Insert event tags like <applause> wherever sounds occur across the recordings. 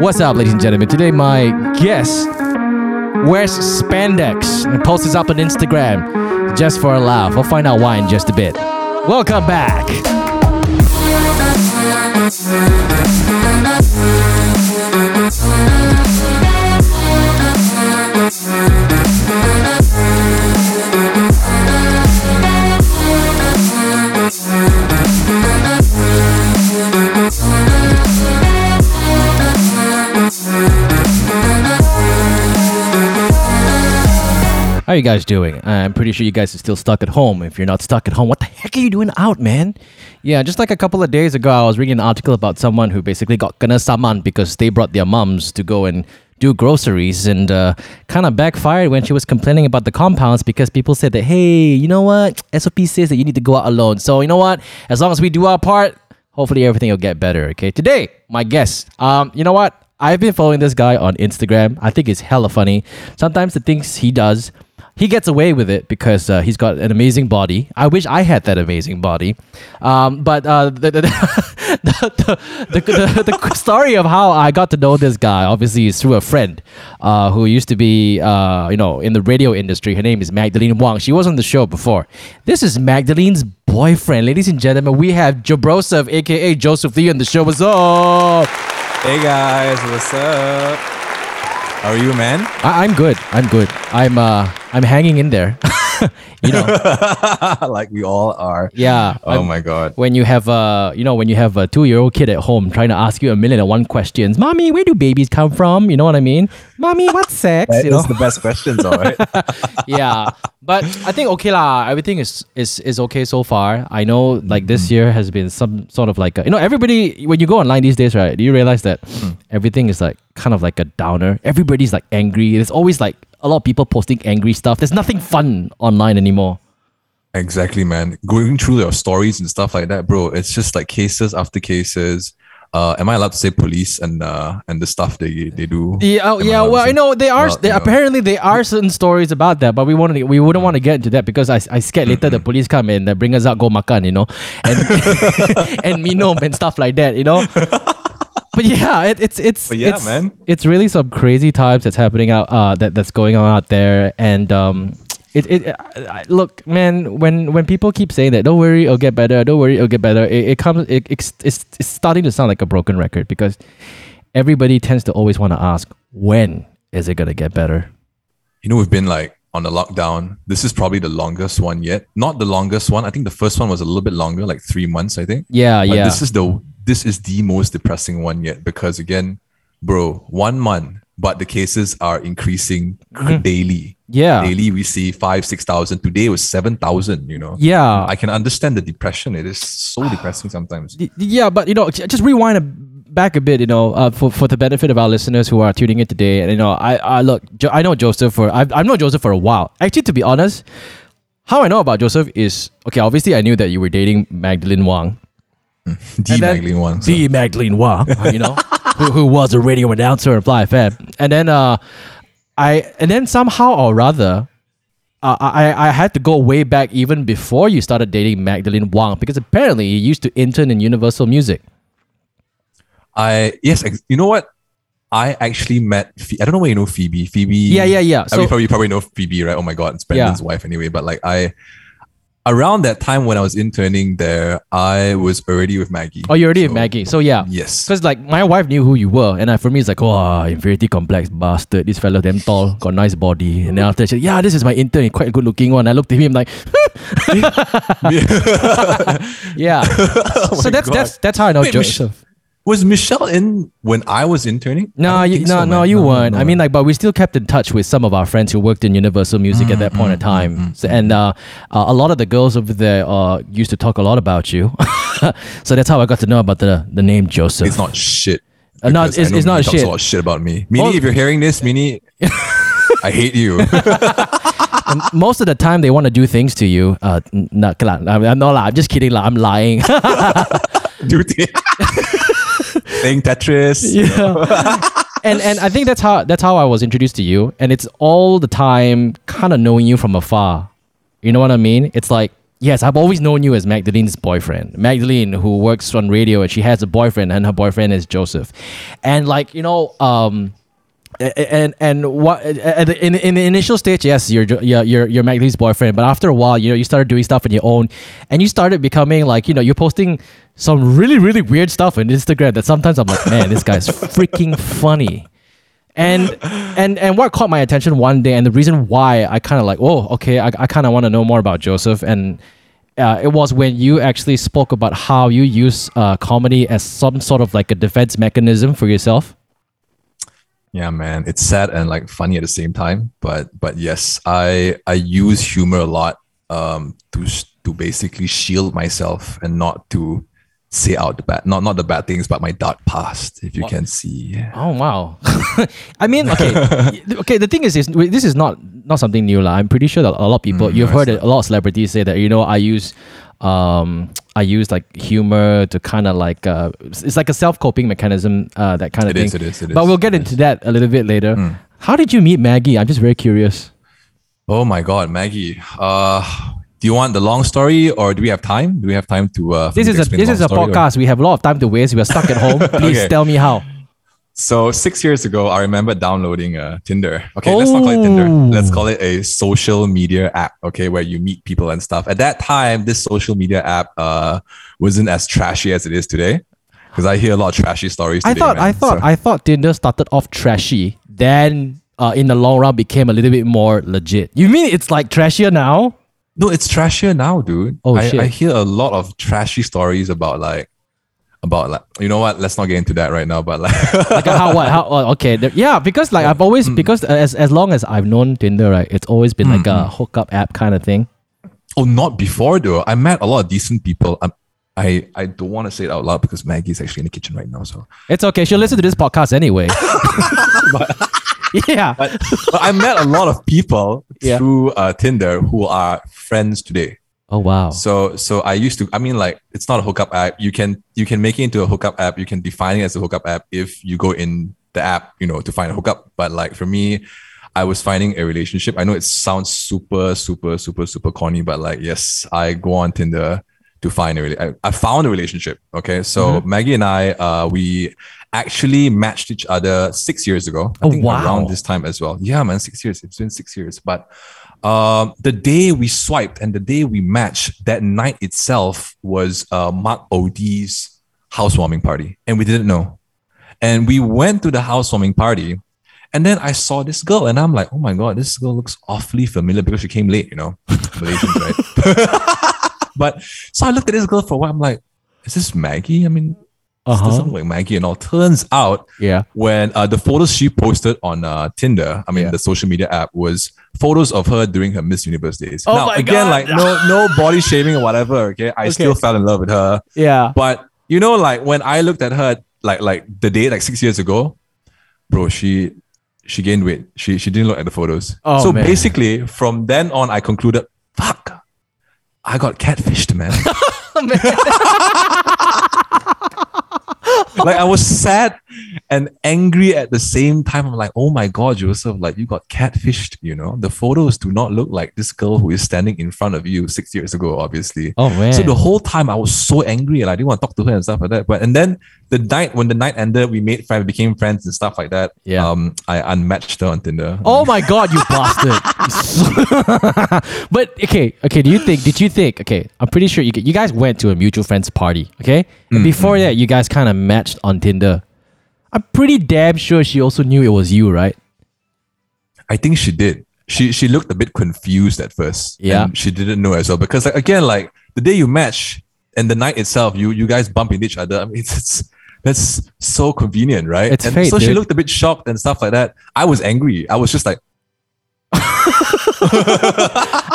What's up, ladies and gentlemen? Today, my guest wears spandex and posts up on Instagram just for a laugh. We'll find out why in just a bit. Welcome back. How you guys doing? I'm pretty sure you guys are still stuck at home. If you're not stuck at home, what the heck are you doing out, man? Yeah, just like a couple of days ago, I was reading an article about someone who basically got kena saman because they brought their mums to go and do groceries and uh, kind of backfired when she was complaining about the compounds because people said that, hey, you know what? SOP says that you need to go out alone. So, you know what? As long as we do our part, hopefully everything will get better, okay? Today, my guest, um, you know what? I've been following this guy on Instagram. I think it's hella funny. Sometimes the things he does, he gets away with it because uh, he's got an amazing body. I wish I had that amazing body. Um, but uh, <laughs> the, the, the, the, story of how I got to know this guy obviously is through a friend uh, who used to be, uh, you know, in the radio industry. Her name is Magdalene Wang. She was on the show before. This is Magdalene's boyfriend. Ladies and gentlemen, we have Jobroseph, aka Joseph Lee, on the show. What's up? Hey guys, what's up? How are you, man? I, I'm good. I'm good. I'm uh I'm hanging in there. <laughs> you know, <laughs> like we all are. yeah. Oh I'm- my god. When you have a, you know, when you have a two-year-old kid at home trying to ask you a million and one questions, mommy, where do babies come from? You know what I mean? Mommy, what's <laughs> sex? That you know, is the best questions, all right. yeah. But I think okay lah. Everything is is is okay so far. I know like this mm-hmm. year has been some sort of like a, you know everybody when you go online these days, right? Do you realize that mm. everything is like kind of like a downer? Everybody's like angry. It's always like a lot of people posting angry stuff. There's nothing fun online anymore. exactly, man. Going through your stories and stuff like that, bro. It's just like cases after cases. Uh, am I allowed to say police and uh and the stuff they they do? Yeah, oh, I yeah. allowed Well, you know, there are Well, there, you know. apparently there are certain stories about that, but we want we wouldn't want to get into that because I, I scared later the police come and uh, bring us out go makan, you know, and <laughs> and minum and stuff like that, you know. <laughs> But yeah, it, it's it's But yeah, it's, man. it's really some crazy times that's happening out uh that that's going on out there, and um. It, it, I- look, man. When when people keep saying that, don't worry, it'll get better. Don't worry, it'll get better. It, it comes. It, it's, it's it's starting to sound like a broken record because everybody tends to always want to ask, when is it gonna get better? You know, we've been like on the lockdown. This is probably the longest one yet. Not the longest one. I think the first one was a little bit longer, like three months, I think. Yeah, But yeah. This is the this is the most depressing one yet because again, bro, one month, but the cases are increasing daily. Mm-hmm. yeah. Daily we see five, six thousand. Today it was seven thousand. You know. Yeah. I can understand the depression. It is so <sighs> depressing sometimes. Yeah, but you know, just rewind a, back a bit, you know, uh, for for the benefit of our listeners who are tuning in today. And you know, I I look, jo- I know Joseph for I've I've known Joseph for a while. Actually, to be honest, how I know about Joseph is okay. Obviously, I knew that you were dating Magdalene Wang, <laughs> then Magdalene one. so- the Magdalene Wang, you know, <laughs> who, who was a radio announcer on Fly FM, and then uh, I and then somehow or rather. Uh, I, I had to go way back even before you started dating Magdalene Wang because apparently you used to intern in Universal Music. I yes, ex- you know what? I actually met. I don't know where you know Phoebe. Phoebe. Yeah, yeah, yeah. I mean, So- probably you probably know Phoebe, right? Oh my god, it's Brendan's wife anyway. But like I, around that time when I was interning there, I was already with Maggie. Oh, you already So, have Maggie. So yeah. Yes. Because like my wife knew who you were, and uh, for me it's like, oh, inferiority complex bastard. This fella damn tall, got nice body. And then after she, said, yeah, this is my intern, he quite a good looking one. I looked at him like, <laughs> <laughs> yeah. <laughs> so that's God. that's that's how I know Wait, Joseph. Was Michelle in when I was interning? I No, you, no, so, no, man. you no, weren't. I no. mean, like, but we still kept in touch with some of our friends who worked in Universal Music at that point in time. So, and uh, uh, a lot of the girls over there uh, used to talk a lot about you. <laughs> so that's how I got to know about the the name Joseph. it's not shit. Uh, no, it's- it's not Minnie talks shit. a lot of shit about me. Minnie, Oh. if you're hearing this, Minnie, <laughs> I hate you. <laughs> And most of the time they want to do things to you. Uh, n- nah, okay lah. I'm, no, lah, I'm just kidding. I'm lying. <laughs> do Dude, <laughs> playing Tetris. yeah. <laughs> and and I think that's how that's how I was introduced to you. And it's all the time kind of knowing you from afar. You know what I mean? It's like Yes, I've always known you as Magdalene's boyfriend. Magdalene, who works on radio, and she has a boyfriend, and her boyfriend is Joseph. And like you know, um, and and what at the- in in the initial stage, yes, you're you're you're, you're Magdalene's boyfriend. But after a while, you know, you started doing stuff on your own, and you started becoming like you know, you're posting some really really weird stuff on Instagram that sometimes I'm like, man, this guy's <laughs> freaking funny. And and and what caught my attention one day, and the reason why I kind of like, oh, okay, I, I kind of want to know more about Joseph, and uh, it was when you actually spoke about how you use uh, comedy as some sort of like a defense mechanism for yourself. Yeah, man, it's sad and like funny at the same time. But but yes, I I use humor a lot um to to basically shield myself and not to say out the bad not not the bad things, but my dark past. If you can see, Oh wow! <laughs> I mean, okay, <laughs> okay. The thing is, is this is not not something new, lah. I'm pretty sure that a lot of people, Mm, you've heard a lot of celebrities say that you know I use, um, I use like humor to kind of like uh, it's like a self coping mechanism, uh, that kind of thing. is, it is, it but we'll get into that a little bit later. Mm. How did you meet Maggie? I'm just very curious. Oh my God, Maggie. Uh, do you want the long story or do we have time? Do we have time to? Uh, This is a this is a story, or- podcast. We have a lot of time to waste. We are stuck at home. <laughs> Please Okay. tell me how. So six years ago, I remember downloading uh, Tinder. Okay, let's not call it Tinder. Oh. Let's call it a social media app. Okay, where you meet people and stuff. At that time, this social media app uh, wasn't as trashy as it is today. Because I hear a lot of trashy stories. I today, thought I thought So- I thought Tinder started off trashy, then uh, in the long run became a little bit more legit. You mean it's like trashier now? no, it's trashier now, dude. Oh, I, shit. I hear a lot of trashy stories about like about like you know what? Let's not get into that right now. But like, <laughs> Like how what how oh, okay yeah because like I've always Mm. because as as long as I've known Tinder right it's always been like a hookup app kind of thing. oh, not before though. I met a lot of decent people. i I I don't want to say it out loud because Maggie's actually in the kitchen right now. So It's okay. She'll listen to this podcast anyway. <laughs> yeah. but, but I met a lot of people Yeah. through uh, Tinder who are friends today. Oh wow. So so I used to I mean like it's not a hookup app. You can you can make it into a hookup app. You can define it as a hookup app if you go in the app, you know, to find a hookup. But like for me, I was finding a relationship. I know it sounds super super super super corny, but like yes, I go on Tinder to find a rela- I, I found a relationship. Okay, so Maggie and I uh we actually matched each other six years ago. I Oh, think wow. around this time as well. Yeah, man, six years. It's been six years. But um, the day we swiped and the day we matched, that night itself was uh, Mark Odie's housewarming party, and we didn't know. And we went to the housewarming party, and then I saw this girl, and I'm like, oh my god, this girl looks awfully familiar because she came late, you know, <laughs> Malaysians, right? <laughs> but so I looked at this girl for a while. I'm like, is this Maggie? I mean, Uh-huh. doesn't look like Maggie and all. Turns out Yeah. when uh, the photos she posted on uh, Tinder, I mean Yeah. the social media app, was photos of her during her Miss Universe days. Oh now my again, God. like no no body shaming or whatever. Okay, I still fell in love with her, Yeah. but you know, like when I looked at her, like like the day like six years ago, bro, she she gained weight. She she didn't look at the photos. Oh, so man. basically, from then on, I concluded, fuck, I got catfished, man. <laughs> <laughs> <laughs> like I was sad and angry at the same time. I'm like, oh my god, Joseph, like you got catfished. You know, the photos do not look like this girl who is standing in front of you six years ago, obviously. Oh man. So the whole time I was so angry and I didn't want to talk to her and stuff like that. But and then the night when the night ended, we made friends, became friends and stuff like that. Yeah. Um, I unmatched her on Tinder. Oh my god, you bastard! <laughs> but okay, okay. Do you think? Did you think? Okay, I'm pretty sure you you guys went to a mutual friends party. Okay, and before that, you guys kind of matched on Tinder. I'm pretty damn sure she also knew it was you, right? I think she did. She she looked a bit confused at first. Yeah. And she didn't know as well. Because like again, like the day you match and the night itself, you you guys bump into each other. I mean it's, <laughs> it's that's so convenient, right? It's and fate, so she looked a bit shocked and stuff like that. I was angry. I was just like, <laughs>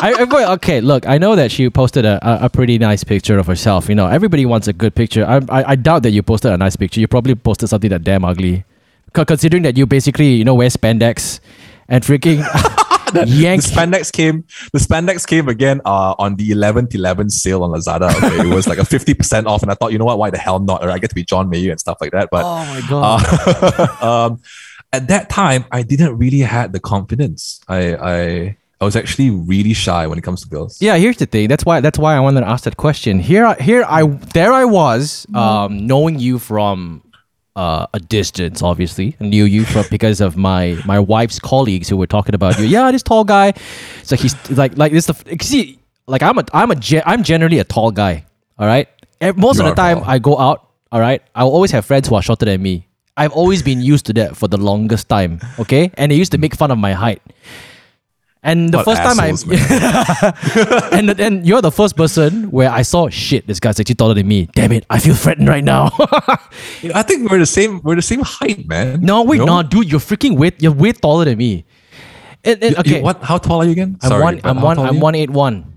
I, I okay. Look, I know that she posted a, a, a pretty nice picture of herself. You know, everybody wants a good picture. I, I I doubt that you posted a nice picture. You probably posted something that damn ugly. Co- Considering that you basically you know wear spandex and freaking <laughs> <laughs> yank the spandex came. The spandex came again uh, on the 11th 11 sale on Lazada. Okay, it was like a 50% off, and I thought, you know what? Why the hell not? Or I get to be John Mayer and stuff like that. But Oh my god. Uh, um, at that time, I didn't really had the confidence. I I I was actually really shy when it comes to girls. Yeah, here's the thing. That's why that's why I wanted to ask that question. Here, I- here I there I was, um, knowing you from uh, a distance. Obviously, I knew you from because of my my wife's colleagues who were talking about you. Yeah, this tall guy. So he's like like this. The see, like I'm a I'm a I'm generally a tall guy. All right. Most You of the time tall. I go out. All right. I will always have friends who are shorter than me. I've always been used to that for the longest time. Okay, and they used to make fun of my height. And the What first time I <laughs> and then you're the first person where I saw shit. This guy's actually taller than me. Damn it! I feel threatened right now. <laughs> You know, I think we're the same. We're the same height, man. no, wait, You no, dude, you're freaking way you're way taller than me. It, it- okay, you- what? How tall are you again? I'm Sorry, one. I'm one. I'm one eight one.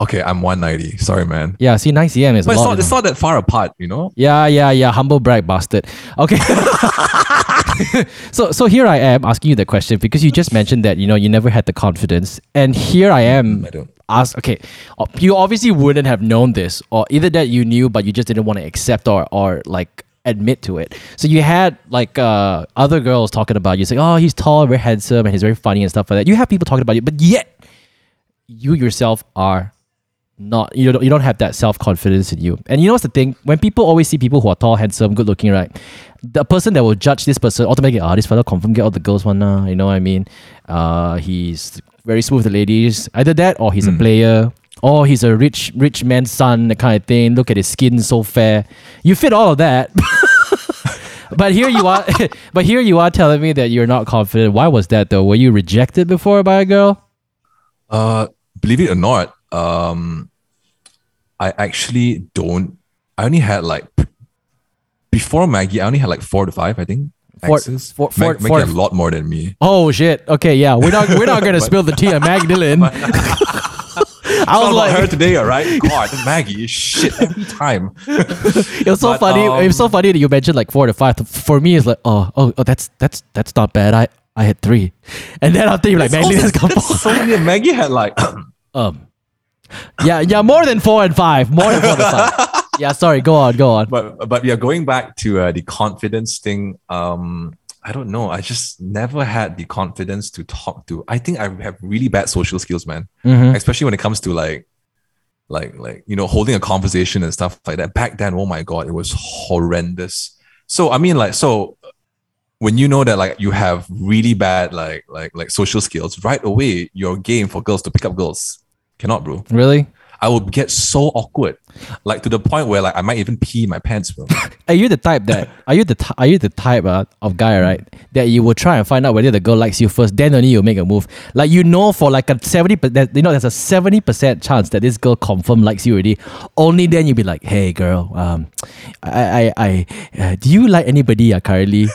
Okay, I'm one ninety. Sorry, man. Yeah, see, nine cm is But a it's lot. not. It's not that far apart, you know. Yeah, yeah, yeah. Humble brag, bastard. Okay. <laughs> so, so here I am asking you the question because you just mentioned that you know you never had the confidence, and here I am. I don't. Ask. Okay, uh, you obviously wouldn't have known this, or either that you knew but you just didn't want to accept or or like admit to it. So you had like uh, other girls talking about you, saying, "Oh, he's tall, very handsome, and he's very funny and stuff like that." You have people talking about you, but yet you yourself are not you don't you don't have that self confidence in you. And you know what's the thing? When people always see people who are tall, handsome, good looking, right? The person that will judge this person automatically, ah, this fellow confirm get all the girls one nah, you know what I mean? Uh he's very smooth with the ladies. Either that or he's a player. Or he's a rich rich man's son, that kind of thing. Look at his skin so fair. You fit all of that. <laughs> but here you are <laughs> but here you are telling me that you're not confident. Why was that though? Were you rejected before by a girl? Uh, believe it or not, um, I actually don't. I only had like before Maggie. I only had like four to five. I think. Four- exes. four- four- Mag- Maggie had a lot more than me. Oh shit. Okay, yeah. We're not we're not gonna <laughs> spill the tea on Magdalene. <laughs> I was like her today, all right? God, Maggie, shit every time. <laughs> it was so but, funny. it was so um, funny that you mentioned like four to five. For me it's like, oh, oh, oh that's that's that's not bad. I I had three. And then after you like Maggie has four. so many. Maggie had like Um Yeah, yeah, more than four and five. More than four and five. <laughs> Yeah, sorry, go on, go on. but but yeah, going back to uh, the confidence thing, um, I don't know. I just never had the confidence to talk to. I think I have really bad social skills, man. Mhm. Especially when it comes to like, like like you know, holding a conversation and stuff like that. Back then, oh my god, it was horrendous. So I mean, like, so when you know that like you have really bad like like like social skills, right away you're game for girls to pick up girls. Cannot, bro. Really? I will get so awkward, like to the point where like I might even pee my pants, bro. <laughs> Are you the type that <laughs> are you the ty- are you the type uh, of guy right that you will try and find out whether the girl likes you first, then only you make a move. Like you know for like a seventy percent, you know there's a seventy percent chance that this girl confirm likes you already. Only then you be like, hey girl, um, I I, I uh, do you like anybody uh, currently? <laughs>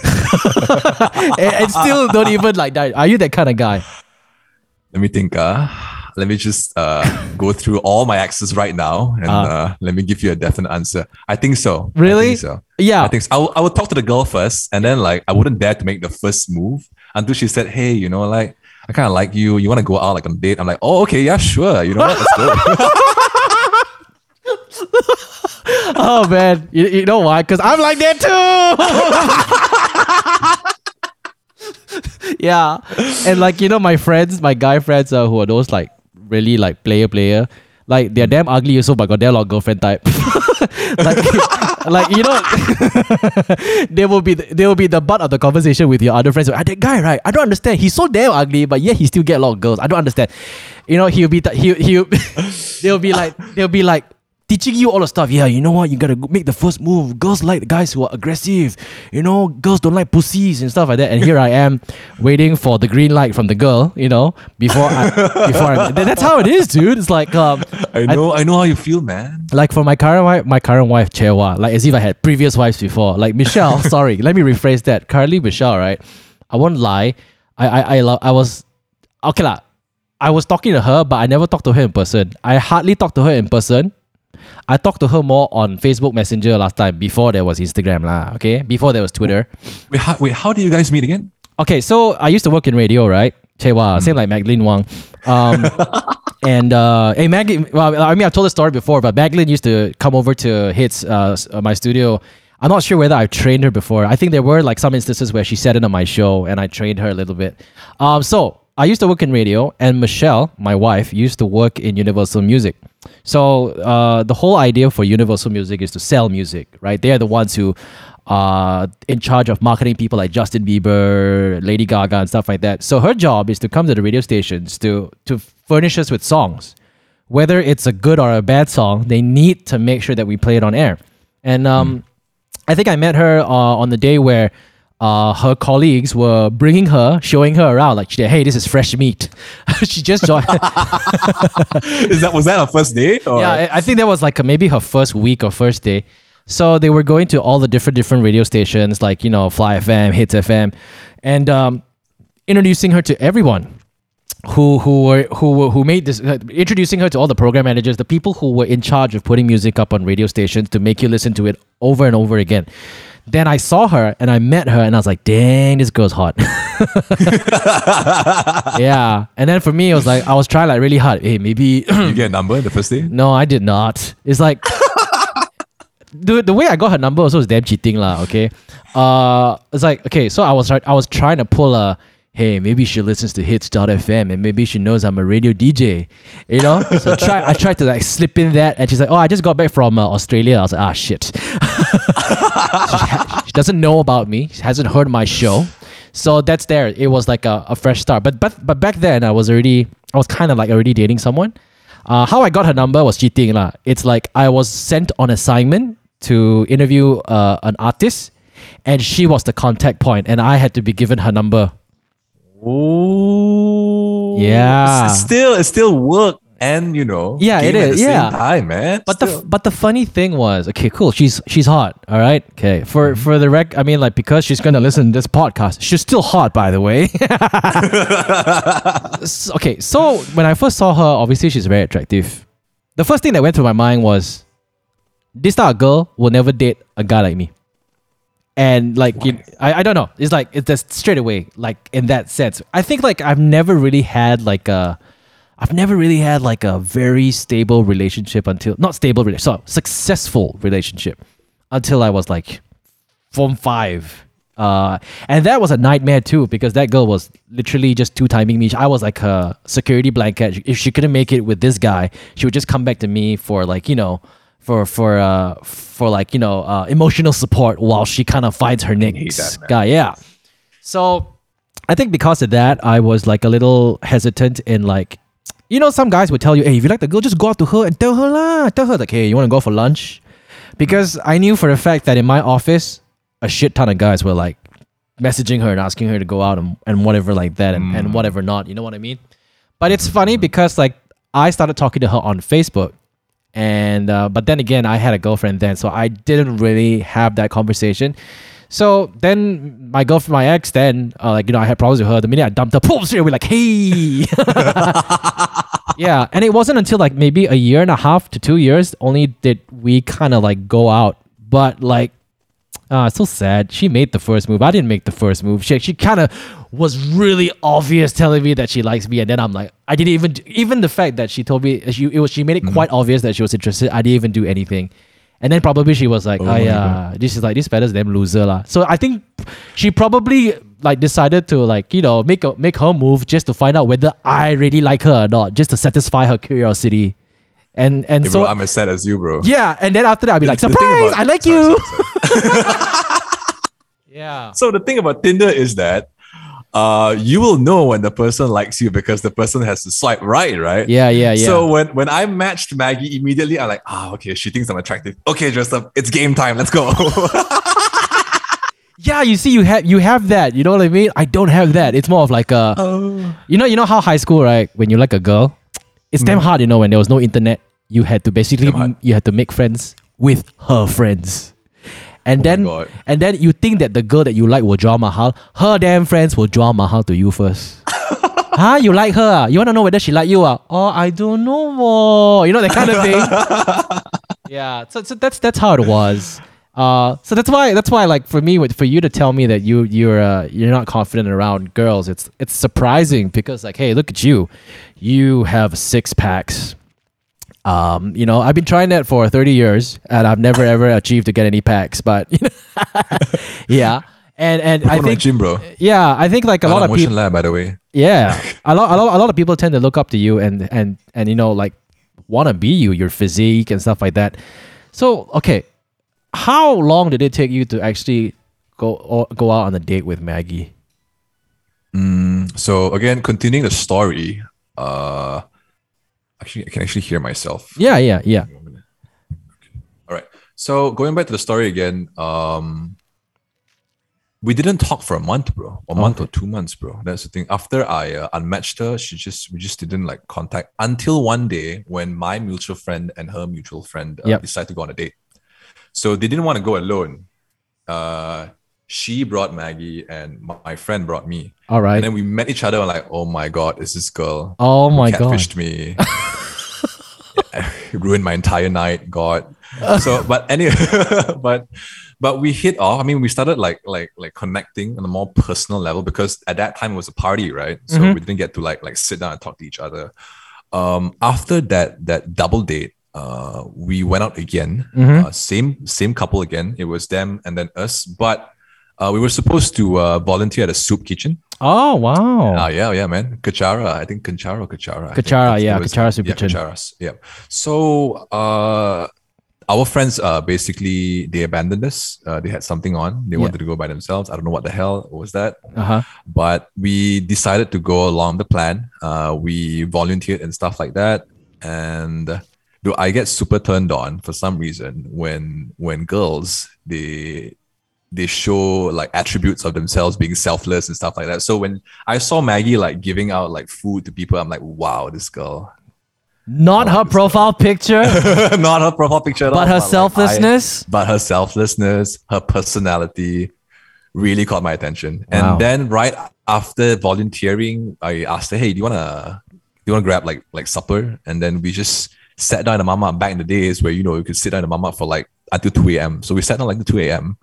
and, and still don't even like that. Are you that kind of guy? let me think. Uh, let me just uh, go through all my exes right now, and Ah. uh, let me give you a definite answer. I think so. I Really? think so. Yeah. I think so. I, will- would talk to the girl first, and then like I wouldn't dare to make the first move until she said, "Hey, you know, like I kind of like you. You want to go out like on a date?" I'm like, "Oh, okay, yeah, sure. You know what? Let's go." <laughs> oh man, you, you know why? Because I'm like that too. <laughs> yeah, and like you know, my friends, my guy friends, uh, who are those like really like player player, like they're damn ugly also, but got damn lot girlfriend type. <laughs> like, <laughs> like you know, <laughs> they will be the, they will be the butt of the conversation with your other friends. Ah, that guy, right? I don't understand. He's so damn ugly, but yet he still get a lot of girls. I don't understand. You know, he'll be th- he he'll they'll be like they'll be like teaching you all the stuff. Yeah, you know what? You gotta make the first move. Girls like the guys who are aggressive. You know, girls don't like pussies and stuff like that. And here I am, <laughs> waiting for the green light from the girl. You know, before I, before I, <laughs> that's how it is, dude. It's like um, I know. I, know how you feel, man. like for my current wife, my current wife Chewa, like as if I had previous wives before. Like Michelle, <laughs> sorry, let me rephrase that. Currently Michelle, right? I won't lie. I I I, lo- I was okay lah. I was talking to her, but I never talked to her in person. I hardly talked to her in person. I talked to her more on Facebook Messenger last time before there was Instagram lah. Okay, before there was Twitter. Wait, how, wait, how did you guys meet again? Okay, so I used to work in radio, right? Chewa, same like Magdalene Wang. Um, <laughs> and uh, hey, Magdalene, well, I mean, I've told the story before, but Magdalene used to come over to Hits, uh, uh, my studio. I'm not sure whether I've trained her before. I think there were like some instances where she sat in on my show and I trained her a little bit. Um, so I used to work in radio, and Michelle, my wife, used to work in Universal Music. So uh, the whole idea for Universal Music is to sell music, right? They are the ones who are in charge of marketing people like Justin Bieber, Lady Gaga, and stuff like that. So her job is to come to the radio stations to to furnish us with songs, whether it's a good or a bad song. They need to make sure that we play it on air. And um, I think I met her uh, on the day where uh, her colleagues were bringing her, showing her around, like, hey, this is fresh meat. <laughs> she just joined. <laughs> Is that was that her first day? Or? yeah, I- think that was like maybe her first week or first day. So they were going to all the different different radio stations, like you know, Fly FM, Hits FM, and um, introducing her to everyone who who were who were, who made this uh, introducing her to all the program managers the people who were in charge of putting music up on radio stations to make you listen to it over and over again then i saw her and i met her and i was like dang this girl's hot. <laughs> Yeah. And then for me it was like i was trying like really hard. Hey maybe <clears throat> you get a number the first day? no i did not. It's like <laughs> the, the way i got her number also was damn cheating lah okay? Uh it's like okay so i was i was trying to pull a hey maybe she listens to hits.fm and maybe she knows i'm a radio dj you know? So try i tried to like slip in that and she's like oh i just got back from uh, australia. I was like ah shit. <laughs> She, she doesn't know about me. She hasn't heard my show. So that's there. It was like a, a fresh start. But but but back then i was already i was kind of like already dating someone. Uh, how I got her number was cheating lah. It's like I was sent on assignment to interview uh, an artist, and she was the contact point, and I had to be given her number. Oh, Yeah. It's still, it's still work and you know, Yeah, it is, yeah. time, man. But Still. the but the funny thing was, okay, cool. She's she's hot. All right, okay. For mm-hmm. for the rec, I mean, like because she's gonna listen to this podcast, she's still hot, by the way. <laughs> S- okay, so when I first saw her, obviously she's very attractive. The first thing that went through my mind was, this type of girl will never date a guy like me. And like, you, I, I don't know. It's like it's just straight away, like in that sense. I think like I've never really had like a, I've never really had like a very stable relationship until not stable, rela- so successful relationship until I was like form five. Uh, and that was a nightmare too because that girl was literally just two timing me. I was like her security blanket. If she couldn't make it with this guy, she would just come back to me for like you know, for for uh for like you know uh, emotional support while she kind of finds her next guy. Yeah. So I think because of that, I was like a little hesitant in like, you know, some guys would tell you, hey, if you like the girl, just go out to her and tell her lah. Tell her like, hey, you want to go for lunch? Because I knew for a fact that in my office, a shit ton of guys were like messaging her and asking her to go out and, and whatever like that and, and whatever not. You know what I mean? But it's funny because like I started talking to her on Facebook. And uh, but then again, I had a girlfriend then, so I didn't really have that conversation. So then my girlfriend, my ex, then uh, like you know, I had problems with her. The minute I dumped her, straight away like, hey, <laughs> yeah. And it wasn't until like maybe a year and a half to two years only did we kind of like go out. But like, ah, it's so sad. She made the first move. I didn't make the first move. She she kind of was really obvious telling me that she likes me, and then I'm like, I didn't even even the fact that she told me she it was she made it quite obvious that she was interested. I didn't even do anything. And then probably she was like, oh, yeah, this is like this fella's damn loser lah. So I think she probably like decided to like you know make a make her move just to find out whether I really like her or not, just to satisfy her curiosity. And and Hey, so bro, I'm as sad as you, bro. yeah, and then after that I'll be like, The surprise, about- I like sorry, you. sorry, <laughs> sorry. Yeah. So the thing about Tinder is that uh, you will know when the person likes you because the person has to swipe right, right? Yeah, yeah, yeah. So when, when I matched Maggie immediately, I'm like, ah, okay, she thinks I'm attractive. Okay, dressed up, it's game time. Let's go. <laughs> yeah, you see, you have you have that. You know what I mean? I don't have that. It's more of like a, Oh. you know, you know how high school, right? When you like a girl, it's damn hard. You know, when there was no internet, you had to basically Damn hard. you had to make friends with her friends. And Oh then, God. and then you think that the girl that you like will jual mahal. Her damn friends will jual mahal to you first. <laughs> huh? You like her? ah? You want to know whether she like you? ah? Oh, I don't know. more. You know that kind of thing. <laughs> yeah. So, so that's that's how it was. Uh, so that's why that's why like for me with- for you to tell me that you you're uh, you're not confident around girls it's it's surprising because like hey look at you you have six packs um you know I've been trying that for 30 years and I've never ever achieved to get any packs but you <laughs> know, yeah And and I think gym, bro. yeah, I think like a I lot of people lab, by the way. yeah, <laughs> a lot, a lot, a lot of people tend to look up to you and and and you know like want to be you, your physique and stuff like that. So okay, how long did it take you to actually go or go out on a date with Maggie? So again, continuing the story. Uh, actually, I can actually hear myself. Yeah, yeah, yeah. All right. So going back to the story again, um, we didn't talk for a month, bro, a month or two months, bro. That's the thing. After I uh, unmatched her, she just we just didn't like contact until one day when my mutual friend and her mutual friend uh, Yep. decided to go on a date. So they didn't want to go alone. Uh, she brought Maggie and my friend brought me. All right. And then we met each other and like, oh my god, is this girl? oh my god. catfished me. <laughs> <laughs> ruined my entire night. God. So, but anyway, <laughs> but but we hit off. I mean, we started like like like connecting on a more personal level because at that time it was a party, right? So Mhm. we didn't get to like like sit down and talk to each other. Um, after that that double date, uh, we went out again. Mhm. Uh, same same couple again. It was them and then us, but. Uh, we were supposed to uh, volunteer at a soup kitchen. Oh wow. Ah, yeah, yeah, man. Kechara. I think Kanchara Kechara. Kechara, yeah, was- Kechara Soup yeah, Kitchen. Kecharas, yeah. So, uh, our friends, uh, basically, they abandoned us. Uh, they had something on. They Yeah. wanted to go by themselves. I don't know what the hell was that. Uh huh. But we decided to go along the plan. Uh, we volunteered and stuff like that. And do I get super turned on for some reason when when girls they they show like attributes of themselves being selfless and stuff like that. So when I saw Maggie like giving out like food to people, I'm like, wow, this girl. Not her profile picture, <laughs> Not her profile picture, at all, but her like, I- selflessness. but her selflessness, her personality really caught my attention. Wow. And then right after volunteering, I asked her, "Hey, do you wanna do you wanna grab like like supper?" And then we just sat down in the mamak back in the days where you know you could sit down in the mamak for like until 2 a.m. So we sat down like the 2 a.m.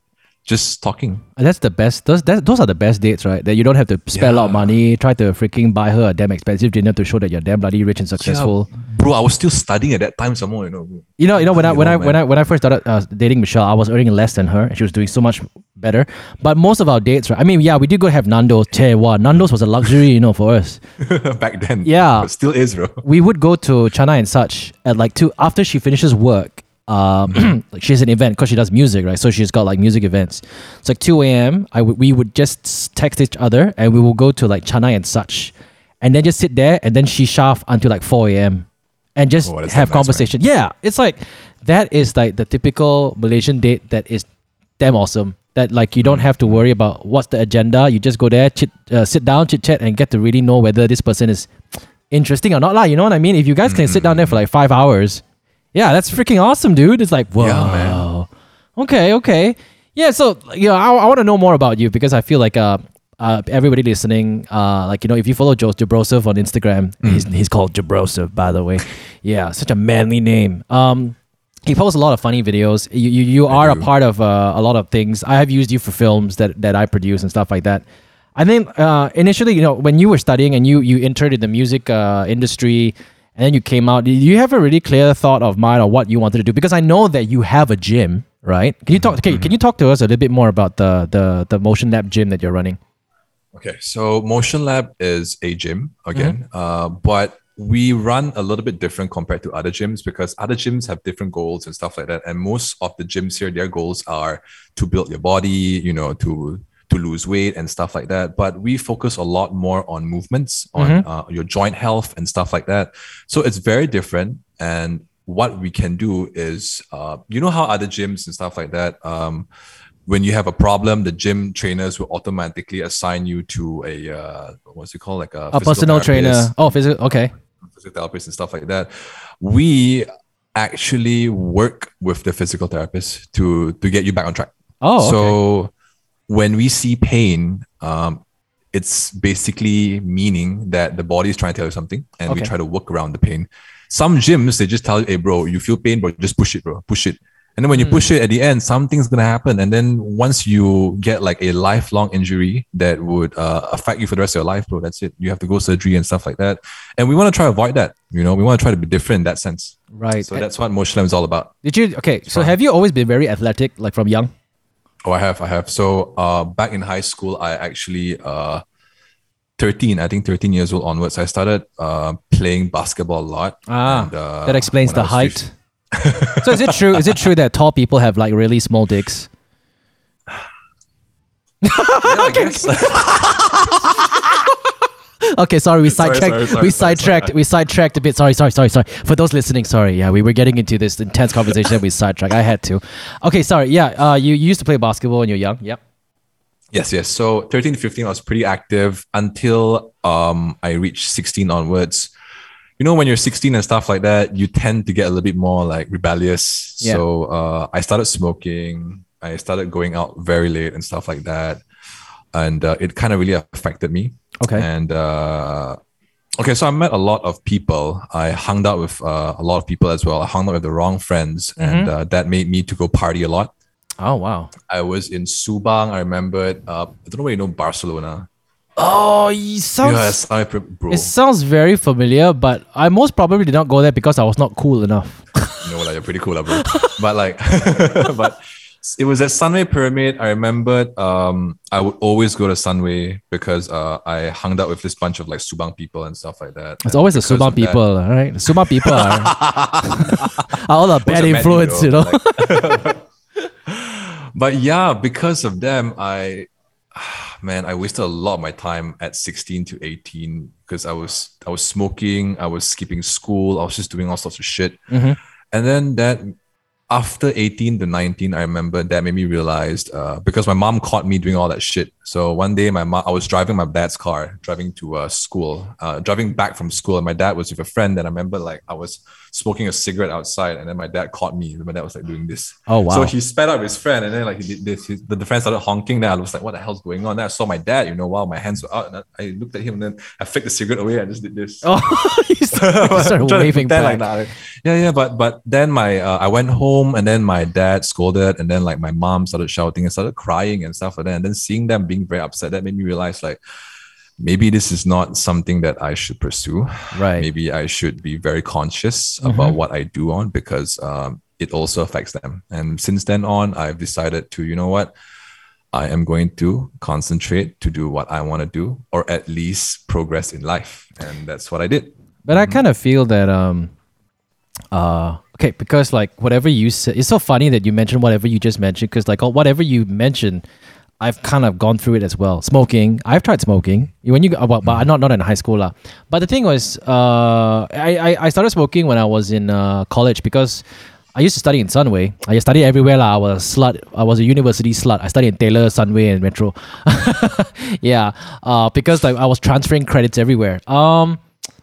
just talking. That's the best. Those that, those are the best dates, right? That you don't have to spend a lot of money, try to freaking buy her a damn expensive dinner to show that you're damn bloody rich and successful. Bro, I was still studying at that time some more, you know. You know, you know when I when know, I when. I when I first started uh, dating Michelle, I was earning less than her, and she was doing so much better. But most of our dates, right? I mean, yeah, we did go have Nando's. Che, wow, Nando's was a luxury, you know, for us. <laughs> back then. Yeah. But still is, bro. We would go to China and such at like two after she finishes work. Um, <clears throat> like she has an event because she does music, right? So she's got like music events. It's like two a.m. I would we would just text each other, and we will go to like China and such, and then just sit there, and then she shaft until like four a.m. and just Oh, have damn nice, conversation. yeah, it's like that is like the typical Malaysian date that is damn awesome. That like you don't have to worry about what's the agenda. You just go there, chit, uh, sit down, chit chat, and get to really know whether this person is <tsk> interesting or not. Lah, you know what I mean? If you guys can sit down there for like five hours, yeah, that's freaking awesome, dude. It's like whoa, Yeah, man. okay, okay, yeah. So you know, I, I want to know more about you because I feel like uh. Uh, everybody listening, uh, like you know, if you follow Joe Jabrosov on Instagram, he's, he's called Jabrosov, by the way. <laughs> Yeah, such a manly name. Um, he posts a lot of funny videos. You you, you are a part of uh, a lot of things. I have used you for films that, that I produce and stuff like that. I think uh, initially, you know, when you were studying and you you entered in the music uh, industry, and then you came out, did you have a really clear thought of mind of what you wanted to do? Because I know that you have a gym, right? Can you talk? Okay, can you talk to us a little bit more about the the the Motion Lab gym that you're running? Okay, so Motion Lab is a gym again, Mm-hmm. uh, but we run a little bit different compared to other gyms because other gyms have different goals and stuff like that. And most of the gyms here, their goals are to build your body, you know, to to lose weight and stuff like that. But we focus a lot more on movements, on Mm-hmm. uh, your joint health and stuff like that. So it's very different. And what we can do is, uh, you know, how other gyms and stuff like that. Um, when you have a problem, the gym trainers will automatically assign you to a uh, what's it called, like a, A personal trainer. Oh, physical. Okay. physical therapist and stuff like that. We actually work with the physical therapist to to get you back on track. Oh, okay. When we see pain, um, it's basically meaning that the body is trying to tell you something, and we try to work around the pain. Some gyms they just tell you, "Hey, bro, you feel pain, bro, just push it, bro, push it." And then when you Hmm. push it at the end, something's gonna happen. And then once you get like a lifelong injury that would uh, affect you for the rest of your life, bro, that's it. You have to go surgery and stuff like that. And we want to try to avoid that. You know, we want to try to be different in that sense. right. So that's what Lab is all about. Did you? Okay. So have you always been very athletic, like from young? Oh, I have, I have. So, uh, back in high school, I actually, uh, 13, I think 13 years old onwards, I started uh, playing basketball a lot. Ah, And, uh, that explains the height. so is it true? Is it true that tall people have like really small dicks? 15. <laughs> Yeah, I <laughs> guess. <laughs> Okay, sorry, we Sorry, sidetracked. sorry, sorry, we sidetracked. sorry. We sidetracked a bit. Sorry, sorry, sorry, sorry. For those listening, sorry. Yeah, we were getting into this intense conversation. And we sidetracked. I had to. Okay, sorry. Yeah, uh, you, you used to play basketball when you were young. Yep. Yes, yes. So 13 to 15, I was pretty active until um I reached 16 onwards. You know, when you're 16 and stuff like that, you tend to get a little bit more like rebellious. Yeah. So uh, I started smoking. I started going out very late and stuff like that, and uh, it kind of really affected me. Okay. And uh, okay, so I met a lot of people. I hung out with uh, a lot of people as well. I hung out with the wrong friends, and uh, that made me to go party a lot. Oh wow. I was in Subang. I remembered. Uh, I don't know where you know Barcelona. Oh, it sounds. Yes, I bro. It sounds very familiar, but I most probably did not go there because I was not cool enough. Know, like you're pretty cool, bro. <laughs> but like, <laughs> but it was at Sunway Pyramid. I remembered. Um, I would always go to Sunway because uh, I hung out with this bunch of like Subang people and stuff like that. It's always the Subang of that- people, right? The Subang people are, <laughs> are all the bad influence, you know. like- <laughs> but yeah, because of them, I <sighs> man, I wasted a lot of my time at 16 to 18 because I was I was smoking, I was skipping school, I was just doing all sorts of shit. Mhm. And then that after 18 to 19, I remember that made me realize uh, because my mom caught me doing all that shit. So one day, my mom, I was driving my dad's car, driving to uh, school, uh, driving back from school, and my dad was with a friend. And I remember like I was smoking a cigarette outside, and then my dad caught me. My dad was like doing this. Oh wow. So he sped up his friend, and then like he did this. His, the, the friend started honking. Then I was like, "What the hell's going on?" Then I saw my dad. You know, while my hands were out, and I, I looked at him, and then I flicked the cigarette away. I just did this. oh, <laughs> you <laughs> started, waving back. like that. Yeah, yeah, but but then my uh, I went home and then my dad scolded and then like my mom started shouting and started crying and stuff like that. And then seeing them being very upset, that made me realize like maybe this is not something that I should pursue. Right. Maybe I should be very conscious Mhm. about what I do on because um, it also affects them. And since then on, I've decided to, you know what, I am going to concentrate to do what I want to do, or at least progress in life, and that's what I did. But I kind of feel that um uh okay because like whatever you said it's so funny that you mentioned whatever you just mentioned because like oh, whatever you mentioned I've kind of gone through it as well. Smoking, I've tried smoking when you, uh, well, but not not in high school lah. But the thing was, uh, I, I I started smoking when I was in uh, college because I used to study in Sunway. I studied everywhere lah. I was a slut. I was a university slut. I studied in Taylor, Sunway, and Metro. <laughs> yeah, uh, because like I was transferring credits everywhere. Um,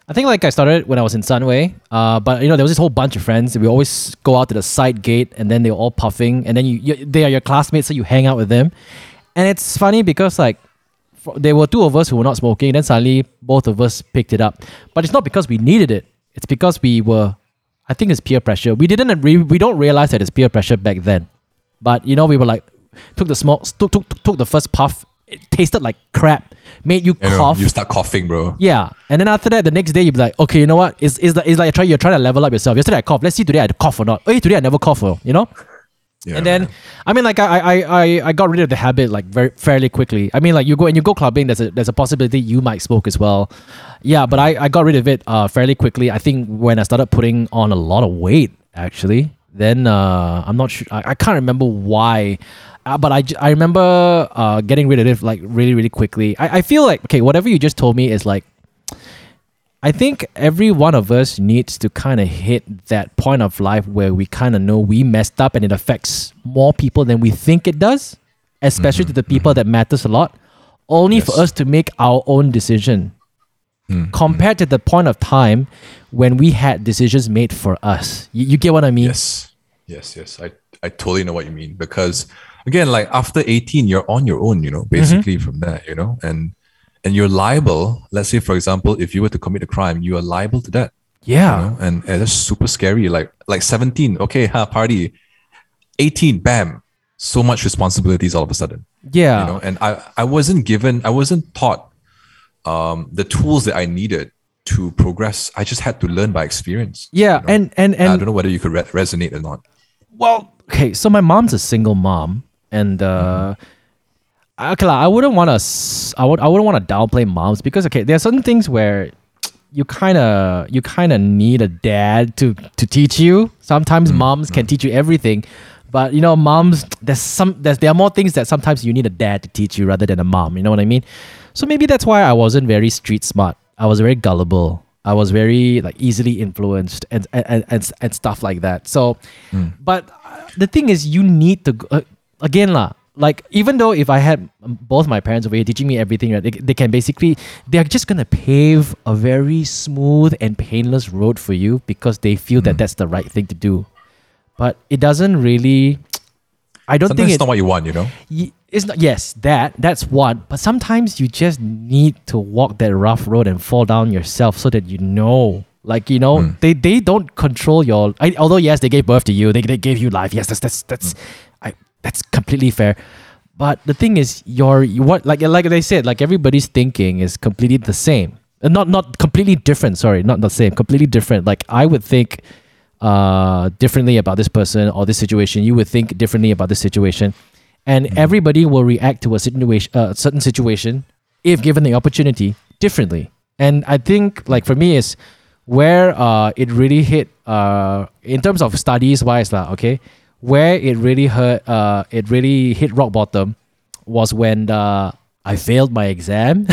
I think like I started when I was in Sunway. Uh, but you know there was this whole bunch of friends. We always go out to the side gate, and then they're all puffing, and then you, you they are your classmates, so you hang out with them. And it's funny because like for, there were two of us who were not smoking. Then suddenly both of us picked it up. But it's not because we needed it. It's because we were. I think it's peer pressure. We didn't. Re- we don't realize that it's peer pressure back then. But you know, we were like, took the smoke, took took, took the first puff. It tasted like crap. Made you know, cough. you start coughing, bro. Yeah, and then after that, the next day you'd be like, okay, you know what? is it's like you're trying, you're trying to level up yourself. Yesterday I coughed. Let's see today I cough or not. Oh, hey, today I never cough. oh, You know. Yeah, and then, man. I mean, like I, I, I, I got rid of the habit like very fairly quickly. I mean, like you go and you go clubbing, there's a there's a possibility you might smoke as well. Yeah, but I, I got rid of it uh, fairly quickly. I think when I started putting on a lot of weight, actually, then uh, I'm not sure. I, I can't remember why, uh, but I remember uh, getting rid of it like really really quickly. I, I feel like okay, whatever you just told me is like I think every one of us needs to kind of hit that point of life where we kind of know we messed up and it affects more people than we think it does, especially to the people that matters a lot, only for Mm-hmm. Us to make our own decision Mm, compared to the point of time when we had decisions made for us. You, you get what I mean? Yes, yes, yes. I, I totally know what you mean because again, like after 18, you're on your own, you know, basically from there, you know, and and you're liable. Let's say, for example, if you were to commit a crime, you are liable to that. Yeah. You know? and, and that's super scary. Like like 17, okay, ha, party. 18, bam. So much responsibilities all of a sudden. Yeah. You know, and I, I wasn't given, I wasn't taught um the tools that I needed to progress. I just had to learn by experience. yeah. you know? And, and, and I don't know whether you could re- resonate or not. Well, okay, so my mom's a single mom. and uh, okay, lah, I wouldn't want to. I would. I wouldn't want to downplay moms because okay, there are certain things where you kind of you kind of need a dad to to teach you. Sometimes moms can teach you everything, but you know, moms there's some there's there are more things that sometimes you need a dad to teach you rather than a mom. You know what I mean? So maybe that's why I wasn't very street smart. I was very gullible. I was very like easily influenced and and and, and stuff like that. So, but uh, the thing is, you need to uh, again lah. Like even though if I had both my parents over here teaching me everything, right, they, they can basically they're just gonna pave a very smooth and painless road for you because they feel that that's the right thing to do. But it doesn't really. I don't Sometimes think it's it, not what you want, you know. it's not yes that that's one but sometimes you just need to walk that rough road and fall down yourself so that you know like you know Hmm. they they don't control your I, although yes they gave birth to you they, they gave you life yes that's that's that's I that's completely fair. But the thing is your you what like like they said like everybody's thinking is completely the same. Uh, not not completely different sorry not the same completely different. Like i would think uh differently about this person or this situation. You would think differently about this situation. And everybody will react to a situation a certain situation if given the opportunity differently. And i think like for me is where uh it really hit uh in terms of studies wise lah, okay where it really hurt uh it really hit rock bottom was when uh, I failed my exam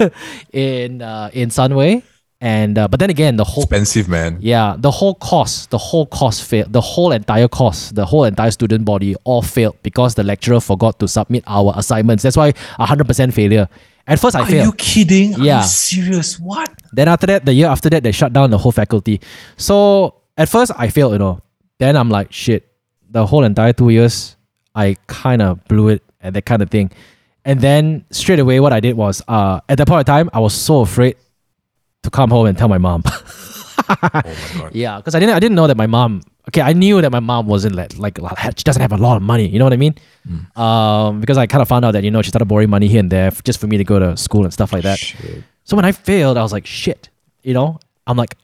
<laughs> in uh, in Sunway and uh, but then again the whole Expensive, man. yeah, the whole course, the whole course failed. The whole entire course, the whole entire student body all failed because the lecturer forgot to submit our assignments. That's why 100% failure. At first, I Are failed. you kidding? Are Yeah. you serious? What? Then after that, the year after that, they shut down the whole faculty. So at first, I failed, you know. Then I'm like, shit, the whole entire two years, I kind of blew it and that kind of thing. And then straight away, what I did was, uh, at that point in time, I was so afraid to come home and tell my mom. <laughs> Oh my god. Yeah, because I didn't I didn't know that my mom. Okay, I knew that my mom wasn't like like she doesn't have a lot of money. You know what I mean? Um, because I kind of found out that you know she started borrowing money here and there just for me to go to school and stuff like that. Shit. So when I failed, I was like, shit. You know, I'm like,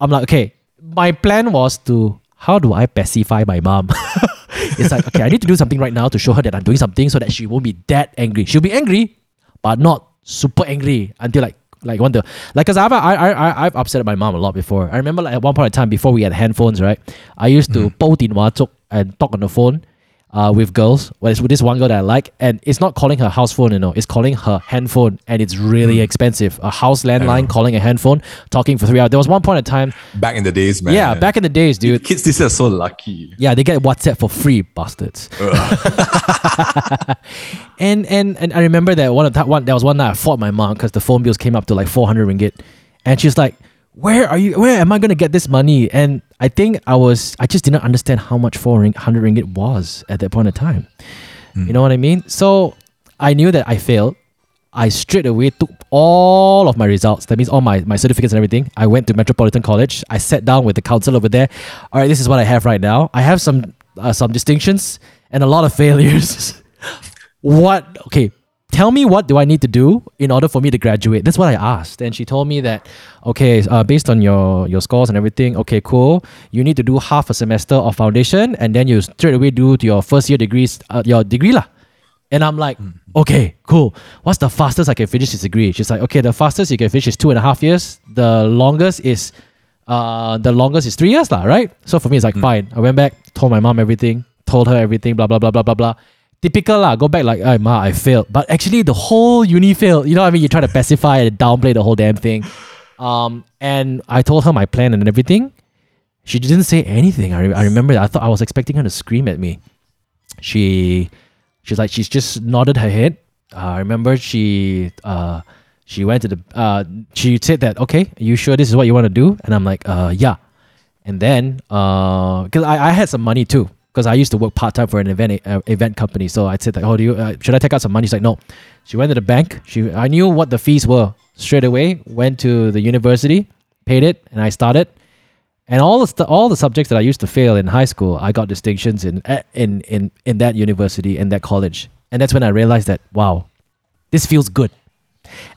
I'm like, okay. My plan was to how do I pacify my mom? <laughs> it's like, okay, I need to do something right now to show her that I'm doing something so that she won't be that angry. She'll be angry, but not super angry until like like one day. Like, cause I've I, I I've upset my mom a lot before. I remember like at one point in time before we had handphones, right? I used to mm. Mm-hmm. and talk on the phone uh, with girls, well, it's with this one girl that I like, and it's not calling her house phone, you know, it's calling her handphone, and it's really expensive. A house landline calling a handphone, talking for three hours. There was one point in time, Back in the days, man. yeah, back in the days, dude. Kids these are so lucky. Yeah, they get WhatsApp for free, bastards. <laughs> and and and I remember that one of that one there was one night I fought my mom because the phone bills came up to like four hundred ringgit, and she's like, "Where are you? Where am I gonna get this money?" And I think I was I just didn't understand how much four hundred ringgit was at that point in time. You know what I mean? So I knew that I failed. I straight away took all of my results. That means all my, my certificates and everything. I went to Metropolitan College. I sat down with the council over there. All right, this is what I have right now. I have some uh, some distinctions and a lot of failures. <laughs> what? Okay, tell me what do I need to do in order for me to graduate? That's what I asked, and she told me that okay, uh, based on your your scores and everything, okay, cool. You need to do half a semester of foundation, and then you straight away do to your first year degrees, uh, your degree lah. And I'm like, okay, cool. What's the fastest I can finish this degree? She's like, okay, the fastest you can finish is two and a half years. The longest is, uh, the longest is three years, lah, right? So for me, it's like fine. I went back, told my mom everything, told her everything, blah blah blah blah blah blah. Typical lah. Go back like, hey, ma, I failed. But actually, the whole uni failed. You know what I mean? You try to pacify and downplay the whole damn thing. Um, and I told her my plan and everything. She didn't say anything. I, re- I remember. that. I thought I was expecting her to scream at me. She she's like she's just nodded her head. Uh, I remember she uh she went to the uh she said that okay, you sure this is what you want to do? And I'm like uh yeah. And then uh because I, I had some money too because I used to work part time for an event uh, event company. So I said like oh do you uh, should I take out some money? She's like no. She went to the bank. She I knew what the fees were straight away. Went to the university, paid it, and I started and all the stu- all the subjects that I used to fail in high school, I got distinctions in eh, in in in that university in that college, and that's when I realized that wow, this feels good.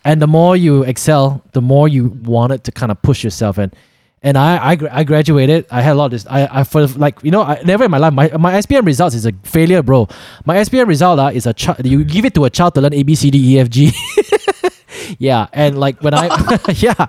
And the more you excel, the more you wanted to kind of push yourself, and and I I, I graduated. I had a lot of this. I I for like you know I never in my life my my SPM results is a failure, bro. My SPM result uh, is a child. You give it to a child to learn A B C D E F G. <laughs> yeah, and like when I <laughs> yeah,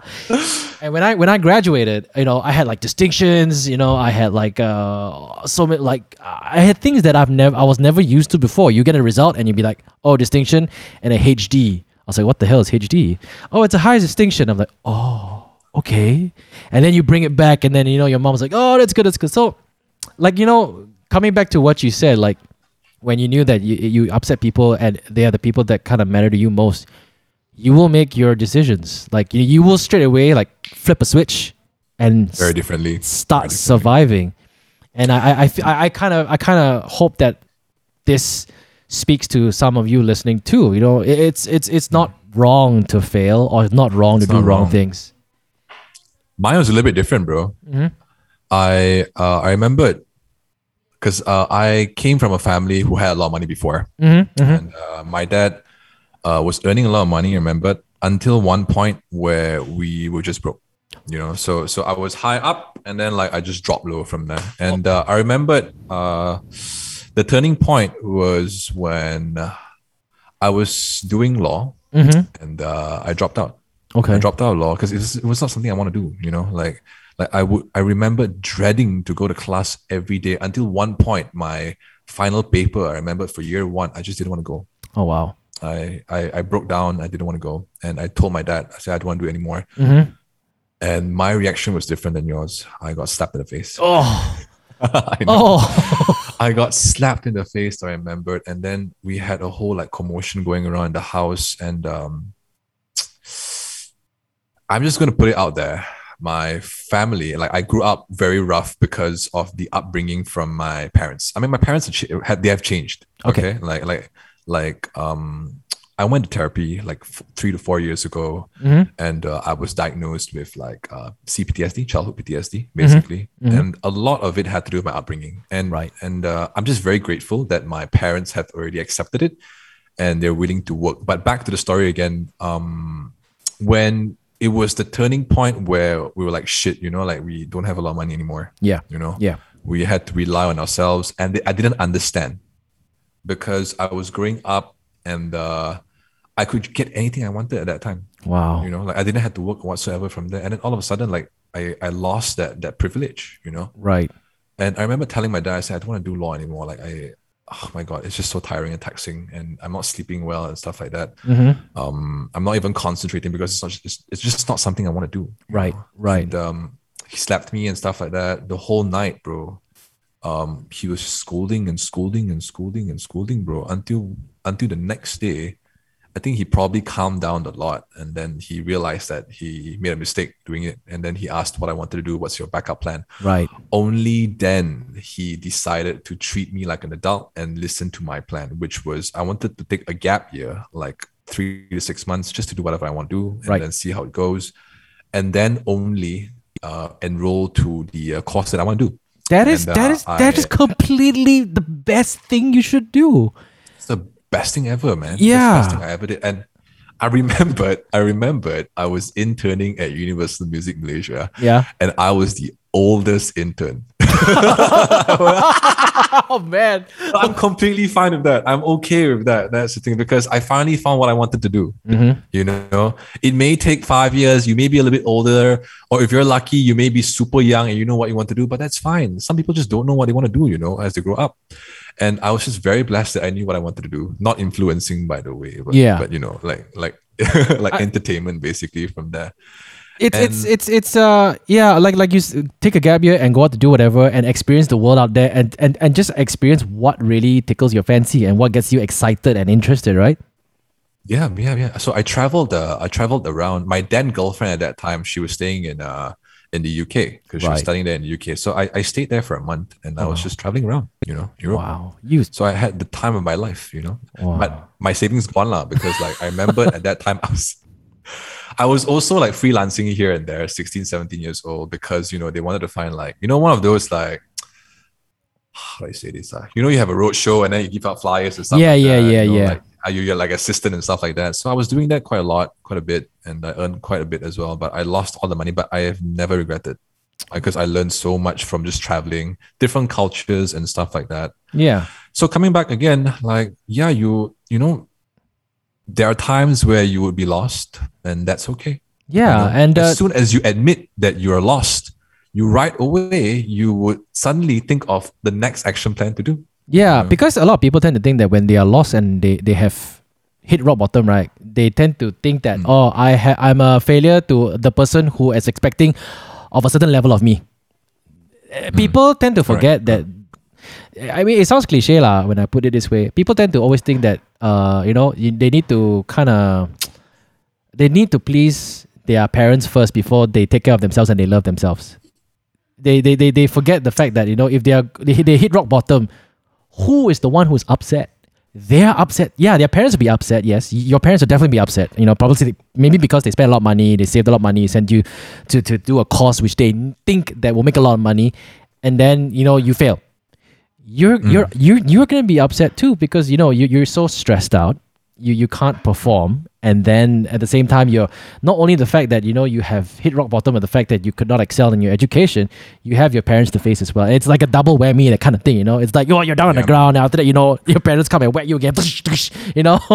and when I when I graduated, you know, I had like distinctions. You know, I had like uh so many like I had things that I've never I was never used to before. You get a result and you'd be like, oh, distinction and a HD. I was like, what the hell is HD? Oh, it's a high distinction. I'm like, oh, okay. And then you bring it back, and then you know your mom's like, oh, that's good, that's good. So, like you know, coming back to what you said, like when you knew that you you upset people and they are the people that kind of matter to you most, you will make your decisions. Like you, you will straight away like flip a switch and Very differently. start surviving. And I, I, I, I kind of, I kind of hope that this speaks to some of you listening too. You know, it's, it's, it's not wrong to fail or it's not wrong to do wrong, wrong. things. Mine was a little bit different, bro. Mhm. I uh, I remembered because uh, I came from a family who had a lot of money before, Mm-hmm, and uh, my dad uh, was earning a lot of money. I remembered until one point where we were just broke. You know, so so I was high up, and then like I just dropped low from there. And uh, I remembered uh, the turning point was when uh, I was doing law, Mm-hmm. and uh, I dropped out. Okay. I dropped out of law because it was, it was not something I want to do, you know, like like I would I remember dreading to go to class every day until one point my final paper I remember for year one I just didn't want to go. Oh wow. I, I I broke down, I didn't want to go. And I told my dad, I said I don't want to do it anymore. Mm-hmm. And my reaction was different than yours. I got slapped in the face. Oh. <laughs> I. Oh. <laughs> I got slapped in the face, I remembered. And then we had a whole like commotion going around the house. And um I'm just gonna put it out there. My family, like I grew up very rough because of the upbringing from my parents. I mean, my parents had, they have changed. Okay. Okay, like like like um, I went to therapy like f- three to four years ago, Mhm. and uh, I was diagnosed with like uh, CPTSD, childhood PTSD, basically, Mhm. and a lot of it had to do with my upbringing. And Right. and uh, I'm just very grateful that my parents have already accepted it, and they're willing to work. But back to the story again. Um, when it was the turning point where we were like, shit, you know, like we don't have a lot of money anymore. Yeah. You know, Yeah. we had to rely on ourselves, and I didn't understand because I was growing up and uh, I could get anything I wanted at that time. Wow. You know, like I didn't have to work whatsoever from there, and then all of a sudden, like I I lost that that privilege. You know, Right. and I remember telling my dad, I said, I don't want to do law anymore. Like I, oh my god, it's just so tiring and taxing, and I'm not sleeping well and stuff like that. Mm-hmm. Um, I'm not even concentrating because it's not. It's, it's just not something I want to do. Right. know? Right. And um, he slapped me and stuff like that the whole night, bro. Um, he was scolding and scolding and scolding and scolding, bro, until until the next day. I think he probably calmed down a lot, and then he realized that he made a mistake doing it, and then he asked what I wanted to do. What's your backup plan? Right. Only then he decided to treat me like an adult and listen to my plan, which was I wanted to take a gap year, like three to six months, just to do whatever I want to do, and Right. then see how it goes, and then only uh, enroll to the uh, course that I want to do. That is And, that uh, is that is I- completely the best thing you should do. It's the best thing ever, man. Yeah. the best thing I ever did. And I remembered, I remembered I was interning at Universal Music Malaysia Yeah. and I was the oldest intern. <laughs> <laughs> <laughs> <laughs> oh man. I'm completely fine with that. I'm okay with that. That's the thing because I finally found what I wanted to do. Mm-hmm. You know, it may take five years. You may be a little bit older, or if you're lucky, you may be super young and you know what you want to do. But that's fine. Some people just don't know what they want to do. You know, as they grow up. And I was just very blessed that I knew what I wanted to do. Not influencing, by the way. But, Yeah. But you know, like like <laughs> like entertainment basically from there. It's it's And- it's it's uh yeah like like you s- take a gap year and go out to do whatever and experience the world out there and and and just experience what really tickles your fancy and what gets you excited and interested, right? Yeah, yeah, yeah. So I traveled. Uh, I traveled around. My then girlfriend at that time, she was staying in uh in the UK because she was studying there in the UK. So I, I stayed there for a month, and I was just traveling around. You know, Europe. Wow, you So I had the time of my life. You know, Wow. but my savings gone lah because like I remember at that time I was. I was also like freelancing here and there, 16, 17 years old, because you know they wanted to find like you know one of those like <sighs> how do I say this? Uh, you know, you have a road show and then you give out flyers and stuff. Yeah, like yeah, that, yeah, you know, yeah. Like, are you you're like assistant and stuff like that? So I was doing that quite a lot, quite a bit, and I earned quite a bit as well. But I lost all the money, but I have never regretted. because I learned so much from just traveling, different cultures and stuff like that. Yeah. So coming back again, like yeah, you you know, there are times where you would be lost, and that's okay. Yeah. You know, And uh, as soon as you admit that you are lost, you right away you would suddenly think of the next action plan to do. Yeah, because a lot of people tend to think that when they are lost and they, they have hit rock bottom, right? They tend to think that oh, I ha- I'm a failure to the person who is expecting of a certain level of me. Uh, People tend to forget that. I mean, it sounds cliche lah when I put it this way. People tend to always think that uh, you know, they need to kind of they need to please their parents first before they take care of themselves and they love themselves. They they they, they forget the fact that you know if they are <laughs> they, they hit rock bottom, who is the one who's upset? They're upset. Yeah, their parents will be upset. Yes, your parents will definitely be upset. You know, probably maybe because they spent a lot of money, they saved a lot of money, sent you to, to do a course which they think that will make a lot of money, and then you know you fail. You're mm. you're you're you're gonna be upset too because you know you you're so stressed out. You you can't perform, and then at the same time you're not only the fact that you know you have hit rock bottom, but the fact that you could not excel in your education, you have your parents to face as well. It's like a double whammy, that kind of thing. You know, it's like oh you're down on the ground. And after that, you know your parents come and whack you again. <laughs> You know, <laughs>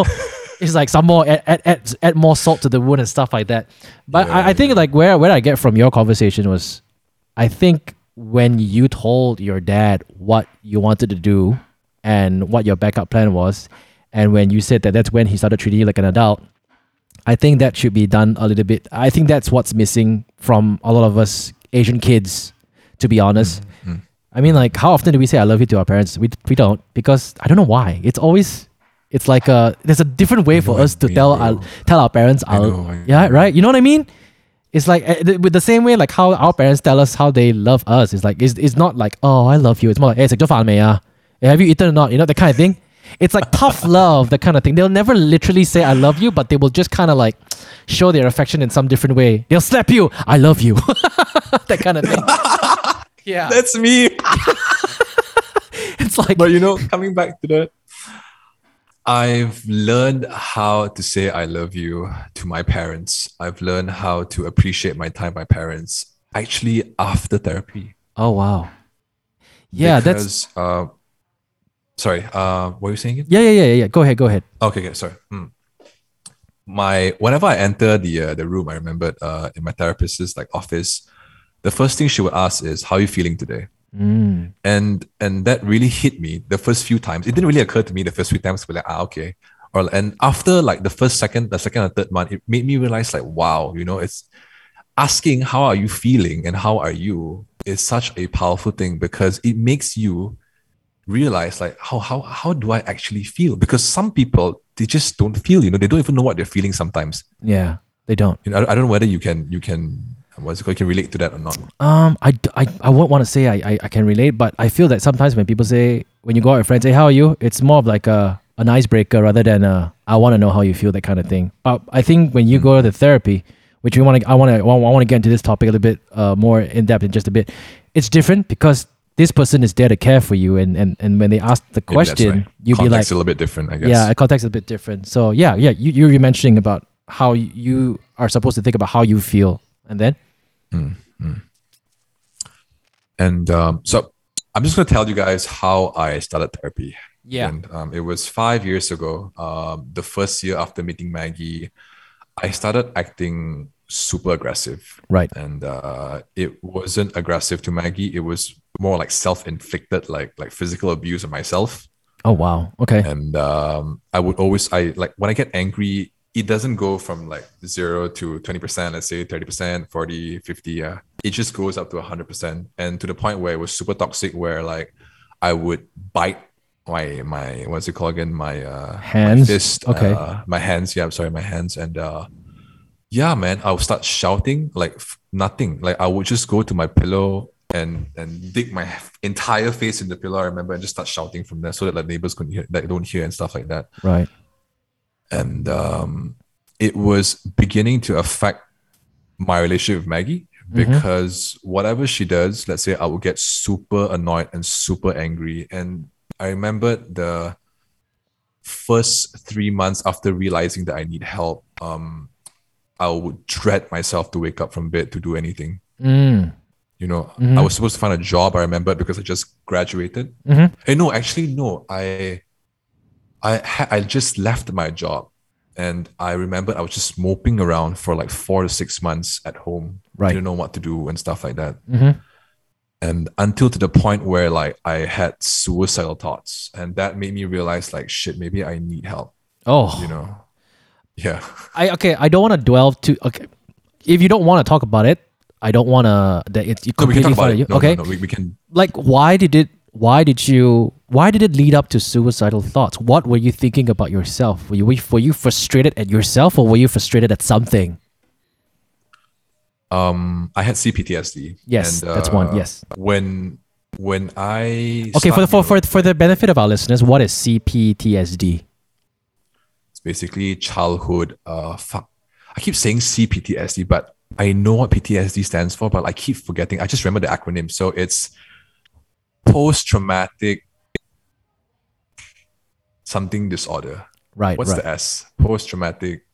it's like some more add, add, add, add more salt to the wound and stuff like that. But I, I think like where where I get from your conversation was, I think when you told your dad what you wanted to do and what your backup plan was, and when you said that that's when he started treating you like an adult, I think that should be done a little bit. I think that's what's missing from a lot of us Asian kids, to be honest. I mean, like, how often do we say "I love you" to our parents? We we don't because I don't know why. It's always it's like a there's a different way for us to tell our, tell our parents. I know, I yeah, right. You know what I mean? It's like uh, with the same way like how our parents tell us how they love us. It's like it's, it's not like oh I love you. It's more like hey, eh, have you eaten or not? You know that kind of thing. It's like tough <laughs> love, that kind of thing. They'll never literally say I love you, but they will just kind of like show their affection in some different way. They'll slap you, I love you, <laughs> that kind of thing. <laughs> Yeah, that's me. it's like, but you know, coming back to that, I've learned how to say I love you to my parents. I've learned how to appreciate my time with my parents actually after therapy. oh wow, yeah, that's uh, sorry, uh, what were you saying? Again? yeah, yeah, yeah, yeah. Go ahead, go ahead. Okay, okay, sorry. Mm. My whenever I enter the uh, the room, I remembered uh, in my therapist's like office, the first thing she would ask is, "How are you feeling today?" Mm. and and that really hit me the first few times. It didn't really occur to me the first few times, but like ah okay, or and after like the first second, the second or third month, it made me realize like wow, you know, it's asking how are you feeling and how are you is such a powerful thing because it makes you realize like how how how do I actually feel? Because some people they just don't feel, you know, they don't even know what they're feeling sometimes. Yeah, they don't. You know, I, I don't know whether you can you can what's it called, you can relate to that or not. Um, I, I, I won't want to say I, I, I can relate, but I feel that sometimes when people say, when you go out with friends, say, how are you? It's more of like a, an icebreaker rather than a, I want to know how you feel, that kind of thing. But I think when you go to the therapy, which we want to, I want to, I want to get into this topic a little bit uh, more in depth in just a bit. It's different because this person is there to care for you. And, and, and when they ask the question, right. you'd be like, Context a little bit different, I guess. yeah, context is a bit different. So yeah, yeah, you, you were mentioning about how you are supposed to think about how you feel. And then, And um, so I'm just going to tell you guys how I started therapy. yeah. And um, it was five years ago. Um, the first year after meeting Maggie, I started acting super aggressive. Right. And uh, it wasn't aggressive to Maggie. It was more like self-inflicted, like like physical abuse of myself. Oh, wow. Okay. And um, I would always, I like when I get angry, it doesn't go from like zero to 20%, let's say 30%, 40, 50. Yeah. It just goes up to 100%. And to the point where it was super toxic, where like I would bite my, my, what's it called again? My, uh, Hands? My fist. Okay. Uh, my hands. Yeah. I'm sorry. My hands. And, uh, yeah, man, I would start shouting like nothing. Like I would just go to my pillow and and dig my entire face in the pillow. I remember and just start shouting from there so that like neighbors couldn't hear, like don't hear and stuff like that. Right. And um, it was beginning to affect my relationship with Maggie because whatever she does, let's say I would get super annoyed and super angry. And I remember the first three months after realizing that I need help, um, I would dread myself to wake up from bed to do anything. Mm. You know, Mm-hmm. I was supposed to find a job. I remember because I just graduated. Mhm. Eh, no, actually, no. I, I I just left my job, and I remember I was just moping around for like four to six months at home. Right. Didn't know what to do and stuff like that. Mhm. And until to the point where like I had suicidal thoughts, and that made me realize like shit, maybe I need help. Oh, You know. Yeah. <laughs> I okay. I don't want to dwell too. Okay, if you don't want to talk about it, I don't want to. That it's you No, we can completely talk about it. No, okay, no, no, we, we can like why did it? Why did you? Why did it lead up to suicidal thoughts? What were you thinking about yourself? Were you were you frustrated at yourself, or were you frustrated at something? um I had CPTSD. Yes, and, that's one, uh, yes. When when I Okay, for the for, for for the benefit of our listeners, what is CPTSD? it's basically childhood uh fuck. I keep saying CPTSD, but I know what PTSD stands for, but I keep forgetting. I just remember the acronym. So it's post traumatic something disorder. Right, What's right. the S? Post traumatic.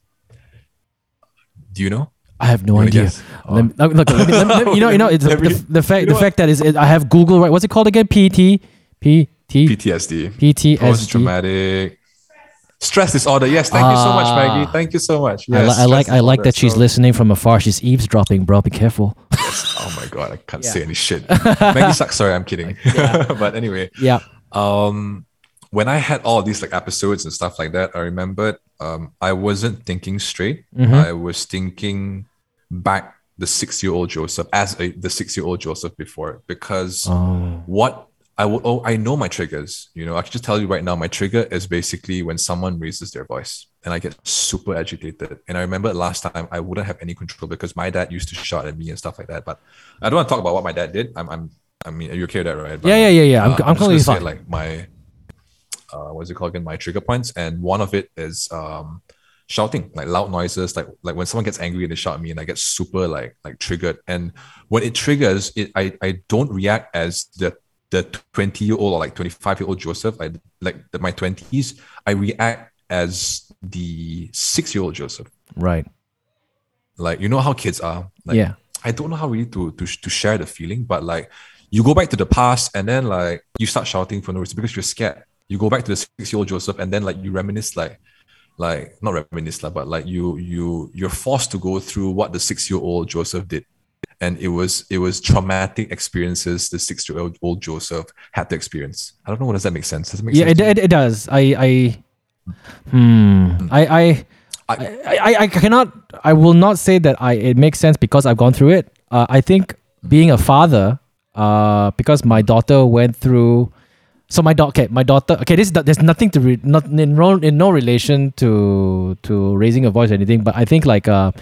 Do you know? I have no idea. guess? Let me, look, look, let me, let me- you know, you know, it's the, the, the fact, you the fact that is, it, I have Google right. What's it called again? PT, PT, PTSD. PTSD. Post traumatic stress disorder. Yes, thank you so much, Ah. Maggie. Thank you so much. I, li- I like, I like that she's So- listening from afar. She's eavesdropping, bro. Be careful. Oh my god, I can't <laughs> Yeah. say any shit. Maggie sucks. Sorry, I'm kidding. <laughs> <laughs> but anyway, yeah. um, when I had all these like episodes and stuff like that, I remembered um, I wasn't thinking straight. Mhm. I was thinking back the six-year-old Joseph as a, the six-year-old Joseph before because Oh, what I will oh I know my triggers. You know, I can just tell you right now, my trigger is basically when someone raises their voice and I get super agitated. And I remember last time I wouldn't have any control because my dad used to shout at me and stuff like that. But I don't want to talk about what my dad did. I'm I'm I mean, are you okay with that, right? But, yeah, yeah, yeah, yeah. I'm, uh, I'm gonna completely fine. Like my uh what's it called again? My trigger points. And one of it is um shouting, like loud noises, like like when someone gets angry and they shout at me and I get super like like triggered. And when it triggers, it I I don't react as the the 20 year old or like 25 year old Joseph, I like the, my 20s, I react as the six year old Joseph. right. Like, you know how kids are. Like, yeah. I don't know how really to, to to share the feeling, but like you go back to the past and then like you start shouting for no reason because you're scared. You go back to the six year old Joseph and then like you reminisce like like not reminisce like, but like you you you're forced to go through what the six year old Joseph did. And it was it was traumatic experiences the six year old Joseph had to experience. I don't know. What Does that make sense? Does it make Yeah, sense? it, it, it does. I, I, hmm. I, I, I, I, I cannot. I will not say that I. It makes sense because I've gone through it. Uh, I think being a father, uh, because my daughter went through. So my daughter, okay, my daughter, okay. This there's nothing to re, not in no, in no relation to to raising a voice or anything. But I think like uh,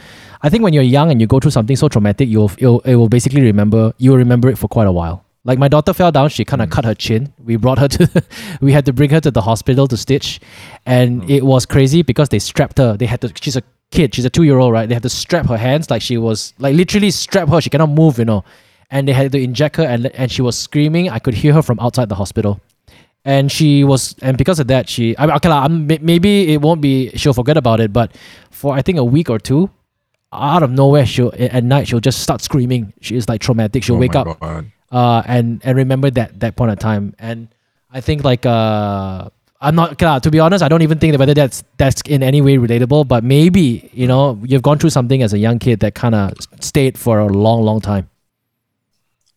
I think when you're young and you go through something so traumatic, you'll you'll it will basically remember you'll remember it for quite a while. Like my daughter fell down, she kind of cut her chin. We brought her to, <laughs> we had to bring her to the hospital to stitch, and it was crazy because they strapped her. They had to. She's a kid. She's a two year old, right? They had to strap her hands like she was like literally strap her. She cannot move, you know, and they had to inject her, and and she was screaming. I could hear her from outside the hospital and she was and because of that she I mean, okay lah, I'm, maybe it won't be she'll forget about it but for i think a week or two out of nowhere she'll at night she'll just start screaming. She is like traumatic. She'll Oh wake up uh and and remember that that point of time. And i think like uh i'm not okay, to be honest i don't even think that whether that's that's in any way relatable but maybe you know you've gone through something as a young kid that kind of stayed for a long long time.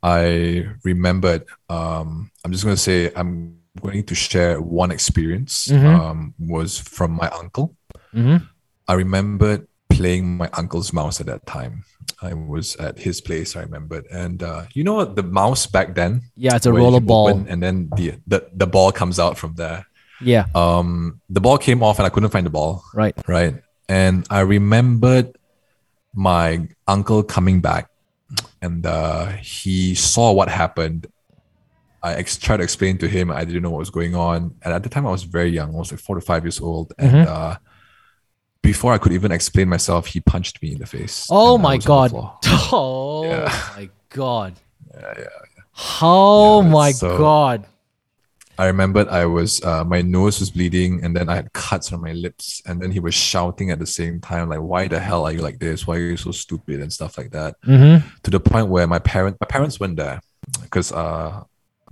I remembered. Um, I'm just going to say I'm going to share one experience. Mhm. Um, was from my uncle. mm-hmm. I remembered playing my uncle's mouse at that time. I was at his place. I remembered, and uh, you know what? The mouse back then. yeah it's a roller ball and then the, the the ball comes out from there. yeah Um, the ball came off, and I couldn't find the ball. right right? And I remembered my uncle coming back, and uh, he saw what happened. I ex- tried to explain to him. I didn't know what was going on, and at the time I was very young. I was like four to five years old, and uh, before I could even explain myself, he punched me in the face. Oh my was on the god. <laughs> Oh Yeah. my god. Yeah, yeah. How Yeah, my so- god. I remembered I was uh, my nose was bleeding and then I had cuts on my lips and then he was shouting at the same time like why the hell are you like this why are you so stupid and stuff like that Mm-hmm. to the point where my parent my parents went there because uh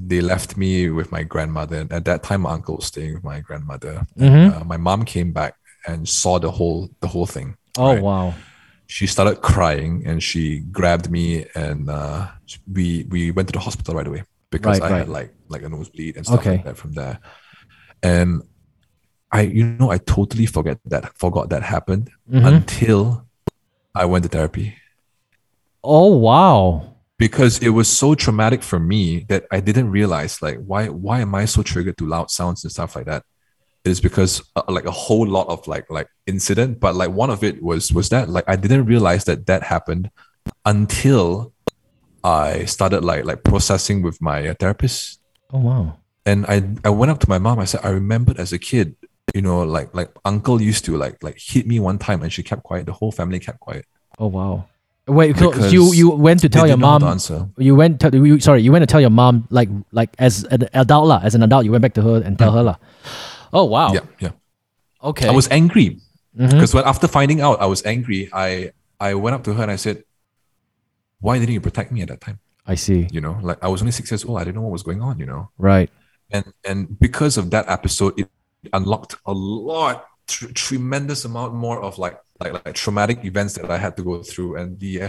they left me with my grandmother and at that time my uncle was staying with my grandmother Mhm. uh, my mom came back and saw the whole the whole thing Oh right? wow. she started crying and she grabbed me and uh, we we went to the hospital right away because Right, I right. had like like a nosebleed and stuff Okay. like that from there. And I you know I totally forget that forgot that happened Mhm. until I went to therapy Oh wow. Because it was so traumatic for me that I didn't realize like why why am I so triggered to loud sounds and stuff like that. It is because uh, like a whole lot of like like incident, but like one of it was was that like I didn't realize that that happened until I started like like processing with my uh, therapist, Oh wow. and I I went up to my mom. I said I remembered as a kid, you know, like like uncle used to like like hit me one time, and she kept quiet. The whole family kept quiet. Oh wow. Wait, Because you you went to tell your didn't know to mom you went to you, sorry you went to tell your mom like like as an adult lah as an adult you went back to her and tell her lah. Oh wow. Yeah, yeah. Okay. I was angry Mhm. because when after finding out I was angry, I I went up to her and I said, "Why didn't you protect me at that time?" I see. You know, like I was only six years old. I didn't know what was going on. You know, Right. and and because of that episode, it unlocked a lot, tr- tremendous amount more of like like like traumatic events that I had to go through. And the uh,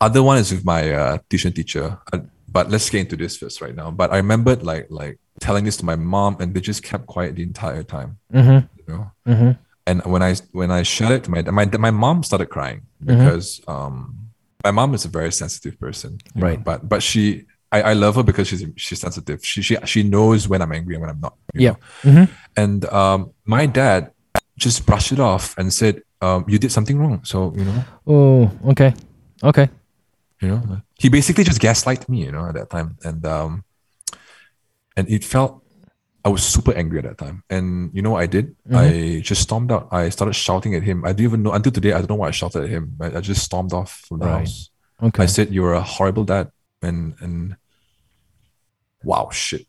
other one is with my uh, tuition teacher. Uh, but let's get into this first right now. But I remembered like like telling this to my mom, and they just kept quiet the entire time. Mm-hmm. You know, Mm-hmm. and when I when I shared it to my my my mom started crying Mm-hmm. because um my mom is a very sensitive person, you know, Right. but but she I, I love her because she's she's sensitive. She she she knows when I'm angry and when I'm not. Yeah. Mm-hmm. And um my dad just brushed it off and said, um, you did something wrong. So, you know, Oh, okay. Okay. you know, he basically just gaslighted me, you know, at that time. And um and it felt I was super angry at that time. And you know what I did? I just stormed out. I started shouting at him. I didn't even know until today, I don't know why I shouted at him. I, I just stormed off from the Right. house. Okay. I said, You're a horrible dad. And and wow, shit.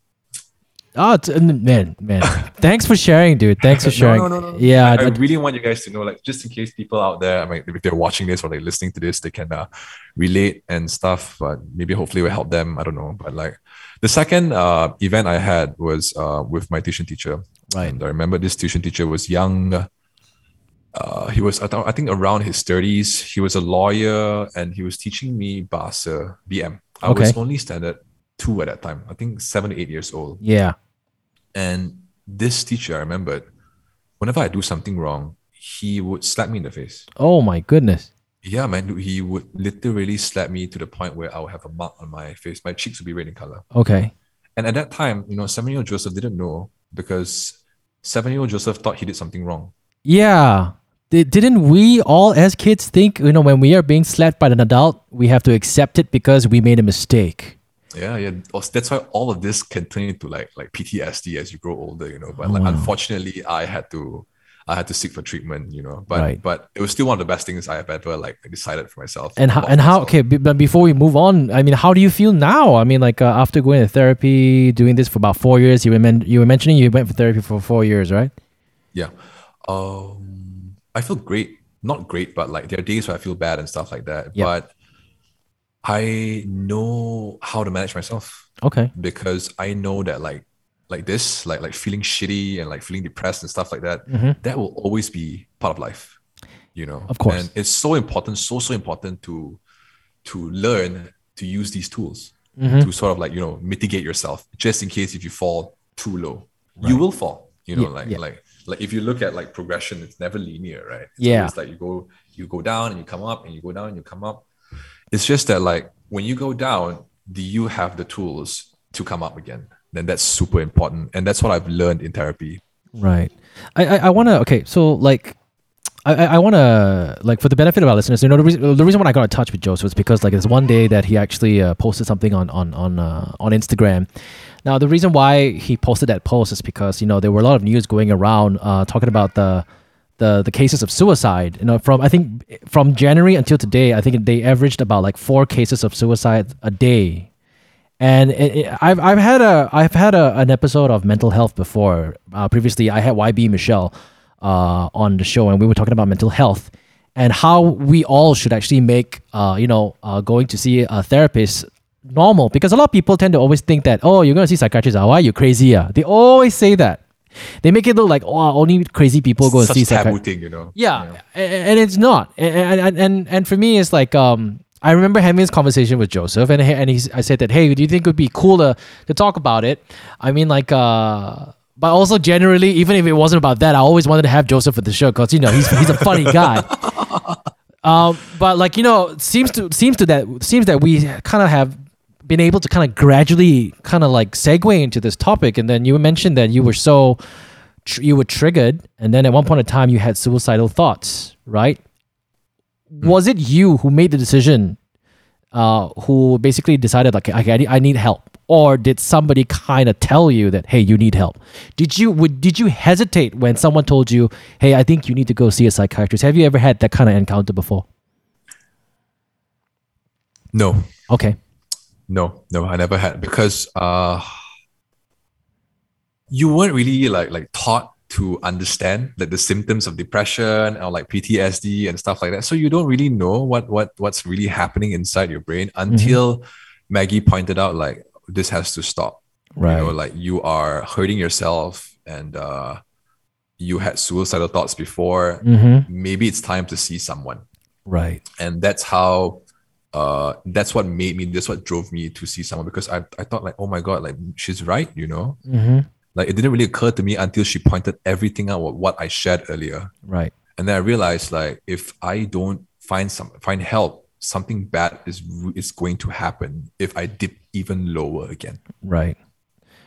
Oh, it's, uh, man, man. Thanks for sharing, dude. Thanks for <laughs> sharing. No, no, no, no. Yeah. I, I really want you guys to know, like, just in case people out there, I mean, if they're watching this or like listening to this, they can uh, relate and stuff. But maybe hopefully will help them. I don't know. But like the second uh, event I had was uh, with my tuition teacher. Right. And I remember this tuition teacher was young. Uh, he was, I, th- I think, around his 30s. He was a lawyer and he was teaching me Bahasa BM. I was only standard two at that time. I think seven, eight years old. yeah. And this teacher, I remembered, whenever I do something wrong, he would slap me in the face. Oh my goodness. Yeah, man, he would literally slap me to the point where I would have a mark on my face. My cheeks would be red in color. Okay. And at that time, you know, seven-year-old Joseph didn't know because seven-year-old Joseph thought he did something wrong. Yeah. Di- Didn't we all as kids think, you know, when we are being slapped by an adult, we have to accept it because we made a mistake? Yeah, yeah. That's why all of this can turn into like like PTSD as you grow older, you know. But Oh, like wow. unfortunately, I had to I had to seek for treatment, you know. But Right. but it was still one of the best things I have ever like decided for myself. And how, and how, okay, but before we move on, I mean, how do you feel now? I mean, like uh, after going to therapy, doing this for about four years, you were, men- you were mentioning you went for therapy for four years, right? Yeah. Um, I feel great. Not great, but like there are days where I feel bad and stuff like that. Yeah. But I know how to manage myself Okay. because I know that like like this, like like feeling shitty and like feeling depressed and stuff like that, Mhm. that will always be part of life. You know? Of course. And it's so important, so so important to to learn to use these tools Mhm. to sort of like, you know, mitigate yourself just in case if you fall too low. You will fall. You know, Yeah, like yeah. like like if you look at like progression, it's never linear, right? It's Yeah. It's like you go you go down and you come up and you go down and you come up. It's just that like when you go down, do you have the tools to come up again? Then that's super important. And that's what I've learned in therapy. Right. I I, I want to okay. So like, I I, want to like for the benefit of our listeners, you know, the reason the reason why I got in touch with Joseph is because like there's one day that he actually uh, posted something on on on uh, on Instagram. Now the reason why he posted that post is because you know there were a lot of news going around uh, talking about the. The, the cases of suicide, you know, from I think from January until today, I think they averaged about like four cases of suicide a day, And it, it, I've I've had a I've had a, an episode of mental health before. Uh, previously, I had YB Michelle uh, on the show, and we were talking about mental health and how we all should actually make uh, you know uh, going to see a therapist normal because a lot of people tend to always think that oh you're going to see psychiatrists ah, why are you crazy ah? they always say that they make it look like oh only crazy people go and see taboo thing, you know. yeah, a- and it's not. And, and and and for me, it's like um, I remember having this conversation with Joseph, and he- and he's, I said that hey, do you think it would be cool to to talk about it? I mean, like uh. But also generally, even if it wasn't about that, I always wanted to have Joseph at the show because you know he's he's a funny <laughs> guy. Um, but like you know, seems to seems to that seems that we kind of have been able to kind of gradually kind of like segue into this topic, and then you mentioned that you were so tr- you were triggered, and then at one point in time you had suicidal thoughts, right? Was it you who made the decision? Uh, who basically decided like okay, I need, I need help, or did somebody kind of tell you that hey, you need help? Did you would did you hesitate when someone told you hey, I think you need to go see a psychiatrist? Have you ever had that kind of encounter before? No, Okay, no, no. I never had because uh, you weren't really like like taught to understand like the symptoms of depression or like PTSD and stuff like that. So you don't really know what what what's really happening inside your brain until Maggie pointed out like this has to stop. right, You know, like you are hurting yourself and uh, you had suicidal thoughts before. mm-hmm. Maybe it's time to see someone. right, and that's how uh that's what made me that's what drove me to see someone because I, I thought like oh my god like she's right you know mm-hmm. like it didn't really occur to me until she pointed everything out what, i shared earlier right, and then i realized like if i don't find some find help something bad is is going to happen if i dip even lower again right.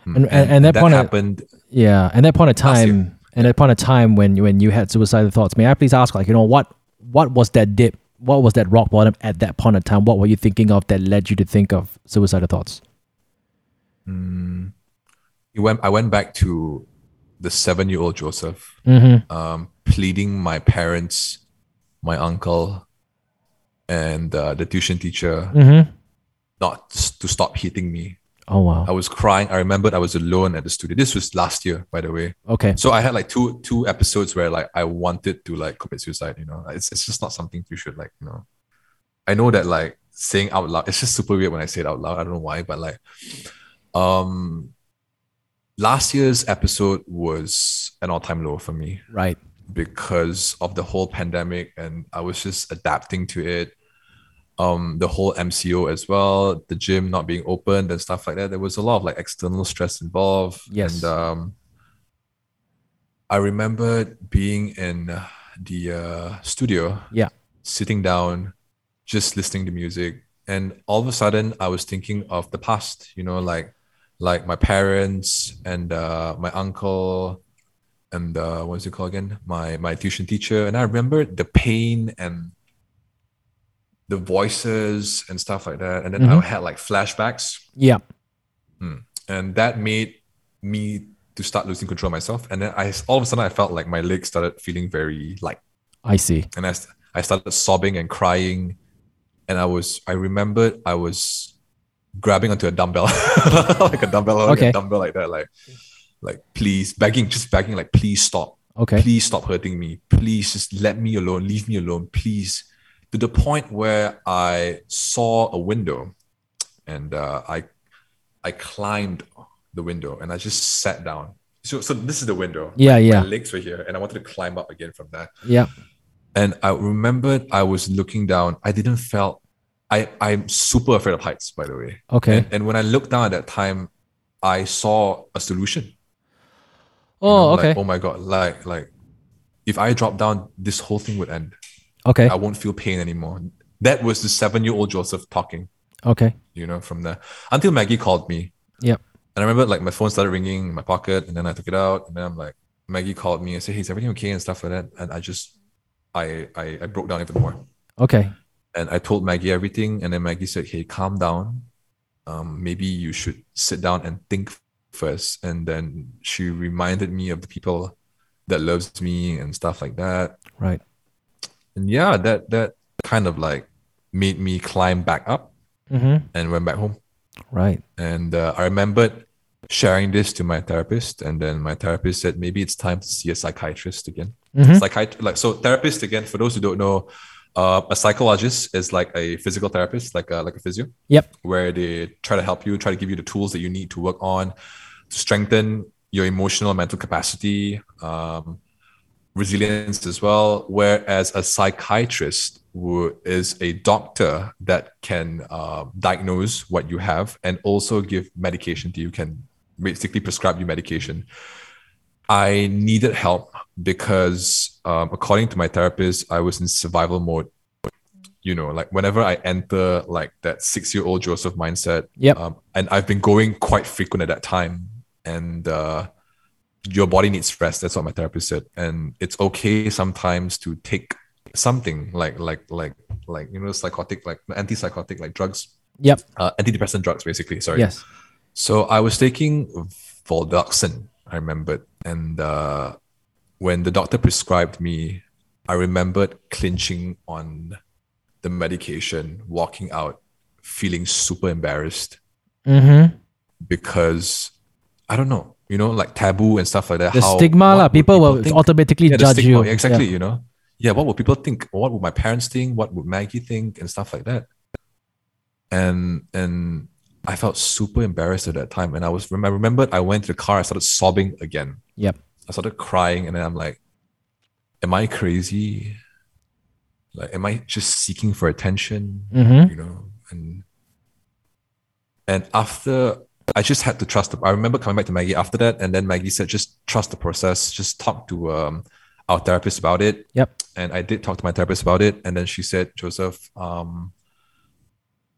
Hmm. And- and- and that point of- happened Yeah, and that point of time, and that point of time when when you had suicidal thoughts, may I please ask, like, you know, what what was that dip? What was that rock bottom at that point of time? What were you thinking of that led you to think of suicidal thoughts? mm, went, i went back to the seven year old joseph Mm-hmm. um, pleading my parents, my uncle, and uh, the tuition teacher Mm-hmm. not to stop hitting me. Oh wow. I was crying. I remembered I was alone at the studio. This was last year, by the way. Okay. So I had like two two episodes where like I wanted to like commit suicide. You know, it's it's just not something you should like. You know, I know that like saying out loud, it's just super weird when I say it out loud. I don't know why, but like, um, last year's episode was an all time low for me Right. because of the whole pandemic and I was just adapting to it. Um, the whole MCO as well, the gym not being opened and stuff like that. There was a lot of like external stress involved. Yes. And um, I remember being in the uh, studio, Yeah. sitting down, just listening to music, and all of a sudden I was thinking of the past. You know, like like my parents and uh, my uncle and uh, what's it called again? My my tuition teacher, and I remember the pain and the voices and stuff like that. And then I Mhm. had like flashbacks, Yeah. and that made me to start losing control of myself. And then I all of a sudden I felt like my legs started feeling very light, I see. and I, I started sobbing and crying, and I was I remembered I was grabbing onto a dumbbell, <laughs> like a dumbbell, like Okay. a dumbbell like that, like like please begging, just begging, like please stop Okay. please stop hurting me please just let me alone leave me alone please to the point where i saw a window and uh, i i climbed the window and i just sat down so so this is the window Yeah. Yeah. my legs were here and i wanted to climb up again from there Yeah. and i remembered i was looking down i didn't felt i i'm super afraid of heights by the way Okay. and, and when i looked down at that time i saw a solution you oh. know, like, Okay. oh my god like like if i drop down this whole thing would end Okay. I won't feel pain anymore. That was the seven year old Joseph talking, Okay. you know, from there until Maggie called me. Yep. And I remember like my phone started ringing in my pocket and then I took it out and then I'm like, Maggie called me and said, Hey, is everything okay? And stuff like that. And I just, I, I, I broke down even more. Okay. And I told Maggie everything. And then Maggie said, Hey, calm down. Um, maybe you should sit down and think first. And then she reminded me of the people that loves me and stuff like that. Right. And yeah, that that kind of like made me climb back up Mm-hmm. and went back home. Right. And uh, I remembered sharing this to my therapist, and then my therapist said maybe it's time to see a psychiatrist again. Mhm. Psychiat- like so, therapist again. For those who don't know, uh, a psychologist is like a physical therapist, like a, like a physio, Yep. where they try to help you, try to give you the tools that you need to work on to strengthen your emotional and mental capacity, um, resilience as well. Whereas a psychiatrist who is a doctor that can uh, diagnose what you have and also give medication to you, can basically prescribe you medication. I needed help because, um, according to my therapist, I was in survival mode. You know, like whenever I enter like that six-year-old Joseph mindset, Yep. um, and I've been going quite frequent at that time, and uh, your body needs rest. That's what my therapist said, and it's okay sometimes to take something like like like like you know psychotic like antipsychotic like drugs, Yep. uh, antidepressant drugs basically. Sorry. Yes. So I was taking Valdoxan, I remembered. And uh, when the doctor prescribed me, I remembered clinching on the medication, walking out, feeling super embarrassed Mm-hmm. because I don't know, you know, like taboo and stuff like that. The how- stigma, what lah. People will think? automatically Yeah, judge stigma, you. Exactly, Yeah. you know. Yeah, what would people think? What would my parents think? What would Maggie think? And stuff like that. And and I felt super embarrassed at that time. And I was I remembered I went to the car, I started sobbing again. Yep. I started crying, and then I'm like, Am I crazy? Like, am I just seeking for attention? Mm-hmm. You know, and and after I just had to trust the I remember coming back to Maggie after that, and then Maggie said, just trust the process, just talk to um our therapist about it. Yep. And I did talk to my therapist about it. And then she said, Joseph, um,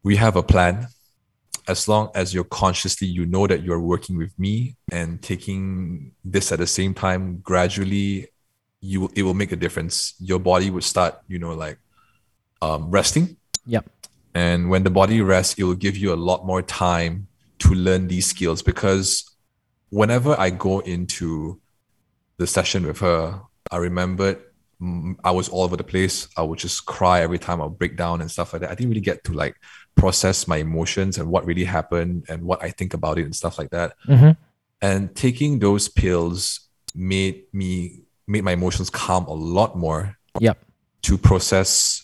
we have a plan. As long as you're consciously, you know that you're working with me and taking this at the same time, gradually, you will- it will make a difference. Your body would start, you know, like um, resting. Yep. And when the body rests, it will give you a lot more time to learn these skills because whenever I go into the session with her, I remembered mm, I was all over the place. I would just cry every time I would break down and stuff like that. I didn't really get to like process my emotions and what really happened and what I think about it and stuff like that. Mm-hmm. And taking those pills made me made my emotions calm a lot more Yep. to process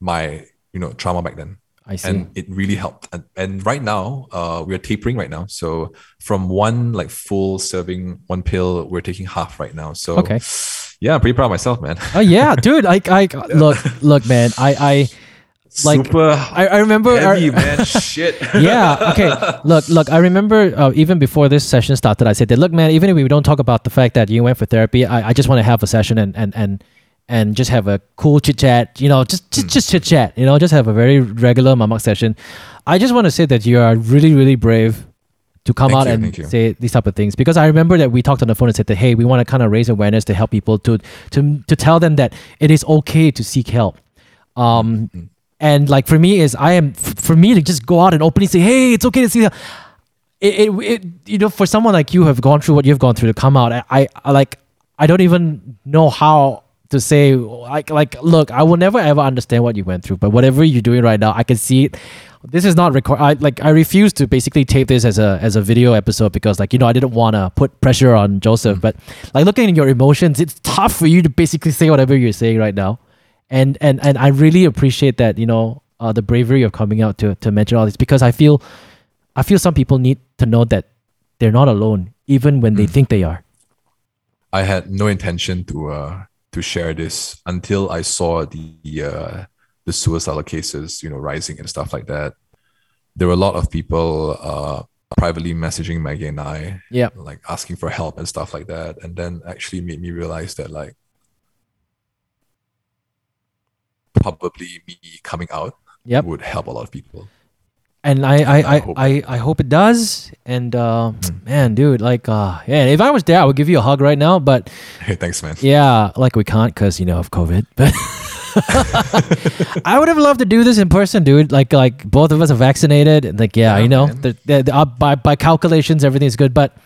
my you know trauma back then I see. and it really helped and, and right now uh, we're tapering right now so from one like full serving one pill we're taking half right now so Okay. yeah i'm pretty proud of myself man oh yeah, <laughs> dude. Like, I look, look, man. I, I, Like, super I, I remember. heavy man <laughs> shit yeah. Okay. Look, look. I remember uh, even before this session started, I said that look, man. Even if we don't talk about the fact that you went for therapy, I, I just want to have a session and and and and just have a cool chit chat. You know, just just just chit chat. You know, just have a very regular mamak session. I just want to say that you are really really brave to come Thank out you, and say these type of things because I remember that we talked on the phone and said that hey, we want to kind of raise awareness to help people to to to tell them that it is okay to seek help. Um, Mm-hmm. and like for me is I am for me to just go out and openly say, hey, it's okay to see. It, it, it you know for someone like you who have gone through what you've gone through to come out, I, I like I don't even know how to say like like look, I will never ever understand what you went through, but whatever you're doing right now, I can see it. This is not record. I like I refuse to basically tape this as a as a video episode because like you know I didn't want to put pressure on Joseph, but like looking at your emotions, it's tough for you to basically say whatever you're saying right now and and and I really appreciate that you know uh, the bravery of coming out to to mention all this because I feel I feel some people need to know that they're not alone even when they Mm. think they are. i had no intention to uh to share this until i saw the uh the suicidal cases you know rising and stuff like that there were a lot of people uh privately messaging maggie and i Yeah. like asking for help and stuff like that and then actually made me realize that like probably me coming out Yep. would help a lot of people And I I, I I, hope- I, I hope it does. And uh, man, dude, like uh, yeah, if I was there, I would give you a hug right now. But hey thanks man yeah, like we can't because you know of COVID. But <laughs> I would have loved to do this in person, dude. Like like both of us are vaccinated, and like yeah, Yeah, you know, the, the, the, uh, by by calculations, everything's good. But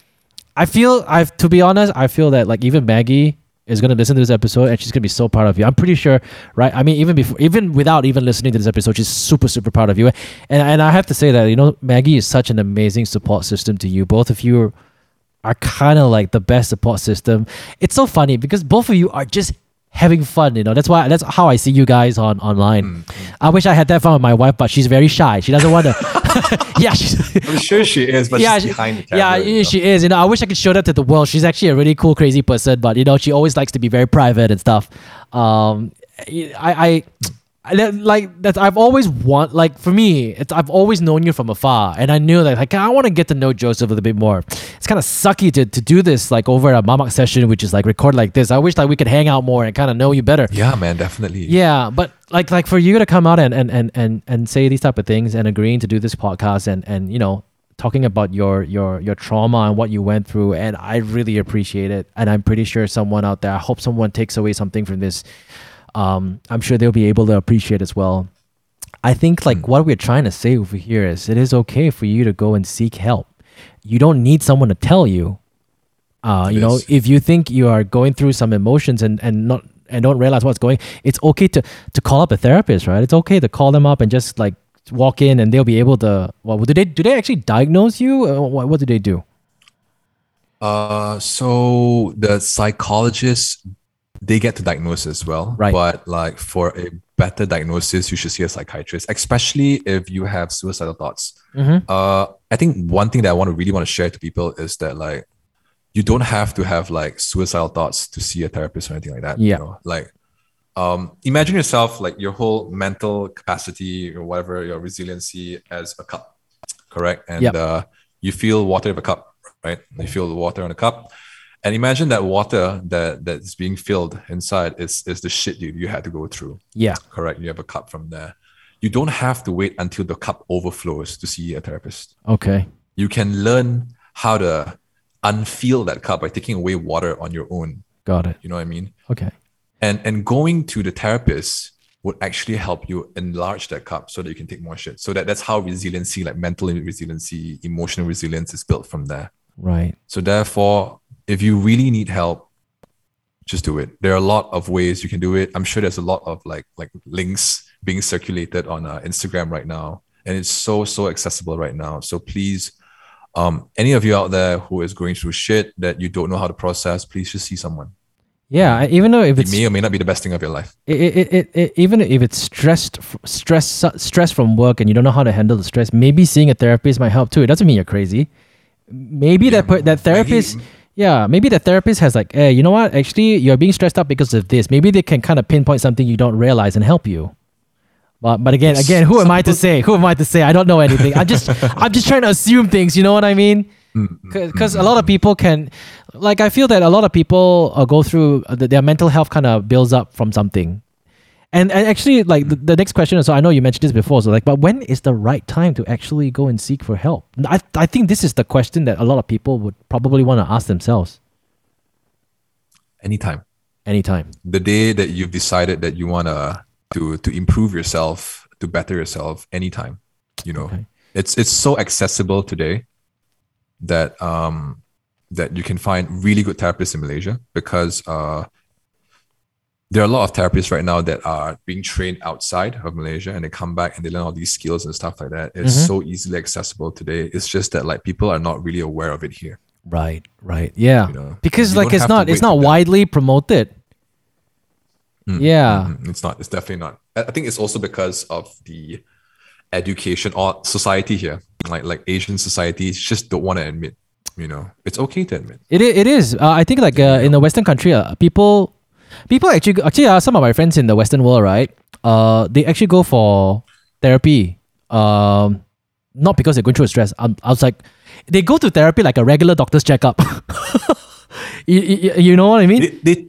I feel I've to be honest, I feel that like even Maggie is going to listen to this episode and she's going to be so proud of you. I'm pretty sure, right? I mean, even before, even without even listening to this episode, she's super, super proud of you. And and I have to say that you know Maggie is such an amazing support system to you. Both of you are kind of like the best support system. It's so funny because both of you are just having fun. You know, that's why that's how I see you guys on online. I wish I had that fun with my wife, but she's very shy. She doesn't want to. <laughs> yeah, she's, I'm sure she is, but yeah, she's she- behind the yeah, you know. she is. You know, I wish I could show that to the world. She's actually a really cool, crazy person, but you know, she always likes to be very private and stuff. Um, I, I, I that- like that. I've always want like for me, it's I've always known you from afar, and I knew that like I want to get to know Joseph a little bit more. It's kind of sucky to, to do this like over a mamak session, which is like record like this. I wish like we could hang out more and kind of know you better. Yeah, man, definitely. Yeah, but like like for you to come out and and and and, and say these type of things and agreeing to do this podcast and and you know talking about your your your trauma and what you went through and I really appreciate it and I'm pretty sure someone out there I hope someone takes away something from this um I'm sure they'll be able to appreciate as well. I think like what we're trying to say over here is it is okay for you to go and seek help. You don't need someone to tell you. Uh, you know, if you think you are going through some emotions and, and not and don't realize what's going, it's okay to to call up a therapist, right? It's okay to call them up and just like walk in and they'll be able to. Well, do they do they actually diagnose you? Uh, What what do they do? Uh, so the psychologists they get to diagnose as well, Right. But like for a better diagnosis, you should see a psychiatrist, especially if you have suicidal thoughts. Mm-hmm. Uh, I think one thing that I want to really want to share to people is that like you don't have to have like suicidal thoughts to see a therapist or anything like that. Yeah. You know? Like um imagine yourself like your whole mental capacity or whatever, your resiliency as a cup. Correct. And Yep. uh you feel water of a cup, right? You feel the water in a cup. And imagine that water that that's being filled inside is is the shit you, you had to go through Yeah. correct you have a cup from there you don't have to wait until the cup overflows to see a therapist Okay. you can learn how to unfill that cup by taking away water on your own Got it. you know what i mean Okay. and and going to the therapist would actually help you enlarge that cup so that you can take more shit so that that's how resiliency like mental resiliency emotional resilience is built from there Right. so therefore, if you really need help, just do it. There are a lot of ways you can do it. I'm sure there's a lot of like like links being circulated on uh, Instagram right now, and it's so so accessible right now. So please, um, any of you out there who is going through shit that you don't know how to process, please just see someone. Yeah. Even though if It may or may not be the best thing of your life. it, it, it, it, even if it's stressed stress stress from work and you don't know how to handle the stress maybe seeing a therapist might help too it doesn't mean you're crazy maybe that that therapist yeah maybe the therapist has like hey you know what? Actually you're being stressed out because of this. Maybe they can kind of pinpoint something you don't realize and help you. But but again again who am I to say? Who am I to say? I don't know anything. I'm just <laughs> I'm just trying to assume things you know what I mean? Mm, because a lot of people can like i feel that a lot of people uh, go through uh, their mental health kind of builds up from something and, and actually like the, the next question so i know you mentioned this before so like but when is the right time to actually go and seek for help i, I think this is the question that a lot of people would probably want to ask themselves Anytime. anytime the day that you've decided that you wanna to to improve yourself, to better yourself, anytime, you know, Okay. it's it's so accessible today that um that you can find really good therapists in Malaysia because uh there are a lot of therapists right now that are being trained outside of Malaysia and they come back and they learn all these skills and stuff like that. It's Mhm. so easily accessible today. It's just that like people are not really aware of it here. right right yeah You know, because you like it's not it's not for that. widely promoted Mm, yeah mm, It's not. It's definitely not. I I think it's also because of the education or society here. Like like Asian societies just don't want to admit. You know, it's okay to admit. It it is. Uh, I think like uh, in the Western country, uh, people people actually actually uh, some of my friends in the Western world, right? Uh, they actually go for therapy. Um, not because they're going through stress. Um, I was like, they go to therapy like a regular doctor's checkup. <laughs> you, you, you know what I mean? They they,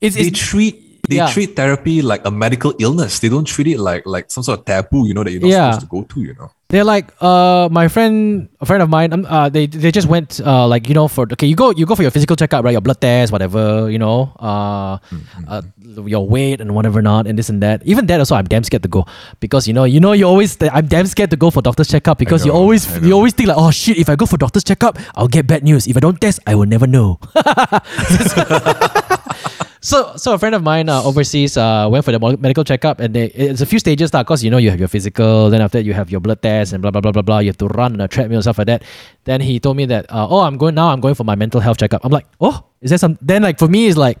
It's, they it's treat they yeah. treat therapy like a medical illness. They don't treat it like like some sort of taboo. You know that you're not Yeah. supposed to go to. You know. They're like, uh, my friend, a friend of mine. Um, uh, they they just went, uh, like you know, for okay, you go you go for your physical checkup, right? Your blood test, whatever, you know, uh, uh, your weight and whatever not, and this and that. Even that also, I'm damn scared to go because you know, you know, you always I'm damn scared to go for doctor's checkup because you always you always think like, oh shit, if I go for doctor's checkup, I'll get bad news. If I don't test, I will never know. <laughs> So, so a friend of mine uh, overseas uh, went for the medical checkup, and they, it's a few stages, lah. Cause you know you have your physical, then after that you have your blood test, and blah blah blah blah blah. You have to run on a treadmill and stuff like that. Then he told me that, uh, oh, I'm going now. I'm going for my mental health checkup. I'm like, oh, is there some? Then like for me, it's like.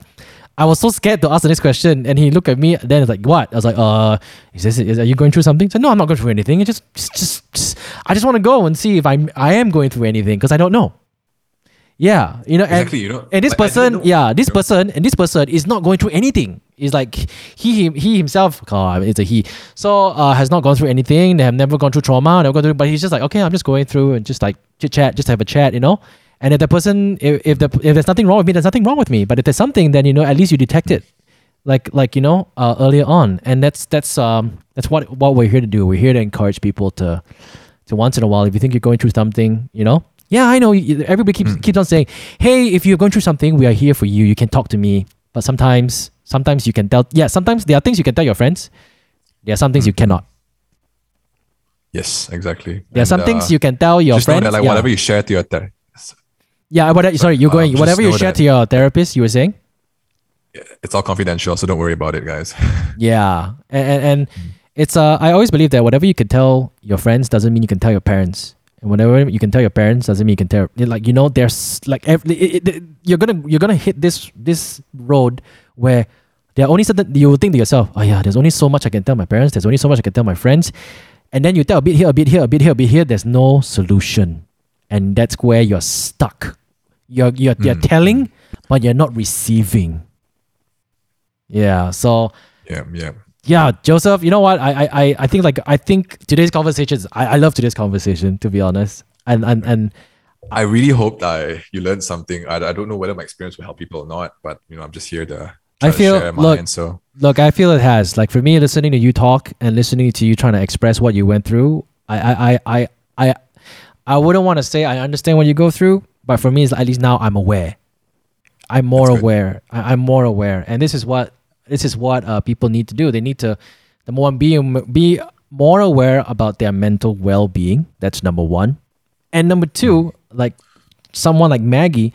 I was so scared to ask the next question, and he looked at me. Then it's like, "What?" I was like, "Uh, is this? Is, are you going through something?" Said, "No, I'm not going through anything. It just, just, just, just I just want to go and see if I'm, I am going through anything because I don't know." Yeah, you know, and- you know, and this like, person, yeah, this person and this person is not going through anything. It's like he him, he himself, oh, it's a he. So uh, has not gone through anything. They have never gone through trauma. Never gone through, but he's just like, okay, I'm just going through and just like chit chat, just have a chat, you know. And if the person, if if, the, if there's nothing wrong with me, there's nothing wrong with me. But if there's something, then you know, at least you detect it, like like you know, uh, earlier on. And that's that's um that's what what we're here to do. We're here to encourage people to to once in a while, if you think you're going through something, you know, yeah, I know. Everybody keeps keeps on saying, "Hey, if you're going through something, we are here for you. You can talk to me." But sometimes, sometimes you can tell. Yeah, sometimes there are things you can tell your friends. There are some things you cannot. Yes, exactly. There are some things uh, you can tell your just know friends. that like yeah. whatever you share to your therapist, yeah, what, sorry, you're uh, going. just Whatever you share that- to your therapist, you were saying. it's all confidential, so don't worry about it, guys. <laughs> Yeah, and and, and it's uh, I always believe that whatever you can tell your friends doesn't mean you can tell your parents, and whatever you can tell your parents doesn't mean you can tell like you know there's like every, it, it, you're gonna you're gonna hit this this road where there are only certain you will think to yourself, oh yeah, there's only so much I can tell my parents, there's only so much I can tell my friends, and then you tell a bit here, a bit here, a bit here, a bit here. There's no solution, and that's where you're stuck. You're you're, you're Mm. telling, but you're not receiving. Yeah, so yeah, yeah. Yeah, Joseph, you know what? I I, I, I think like I think today's conversations I, I love today's conversation to be honest. And and and I really hope that you learned something. I, I don't know whether my experience will help people or not, but you know, I'm just here to. I feel- look, mine, so look, I feel it has. Like for me listening to you talk and listening to you trying to express what you went through, I I I I I, I wouldn't want to say I understand what you go through, but for me it's at least now I'm aware. I'm more aware. I, I'm more aware. And this is what this is what uh, people need to do. They need to the more be be more aware about their mental well being. That's number one. And number two, like someone like Maggie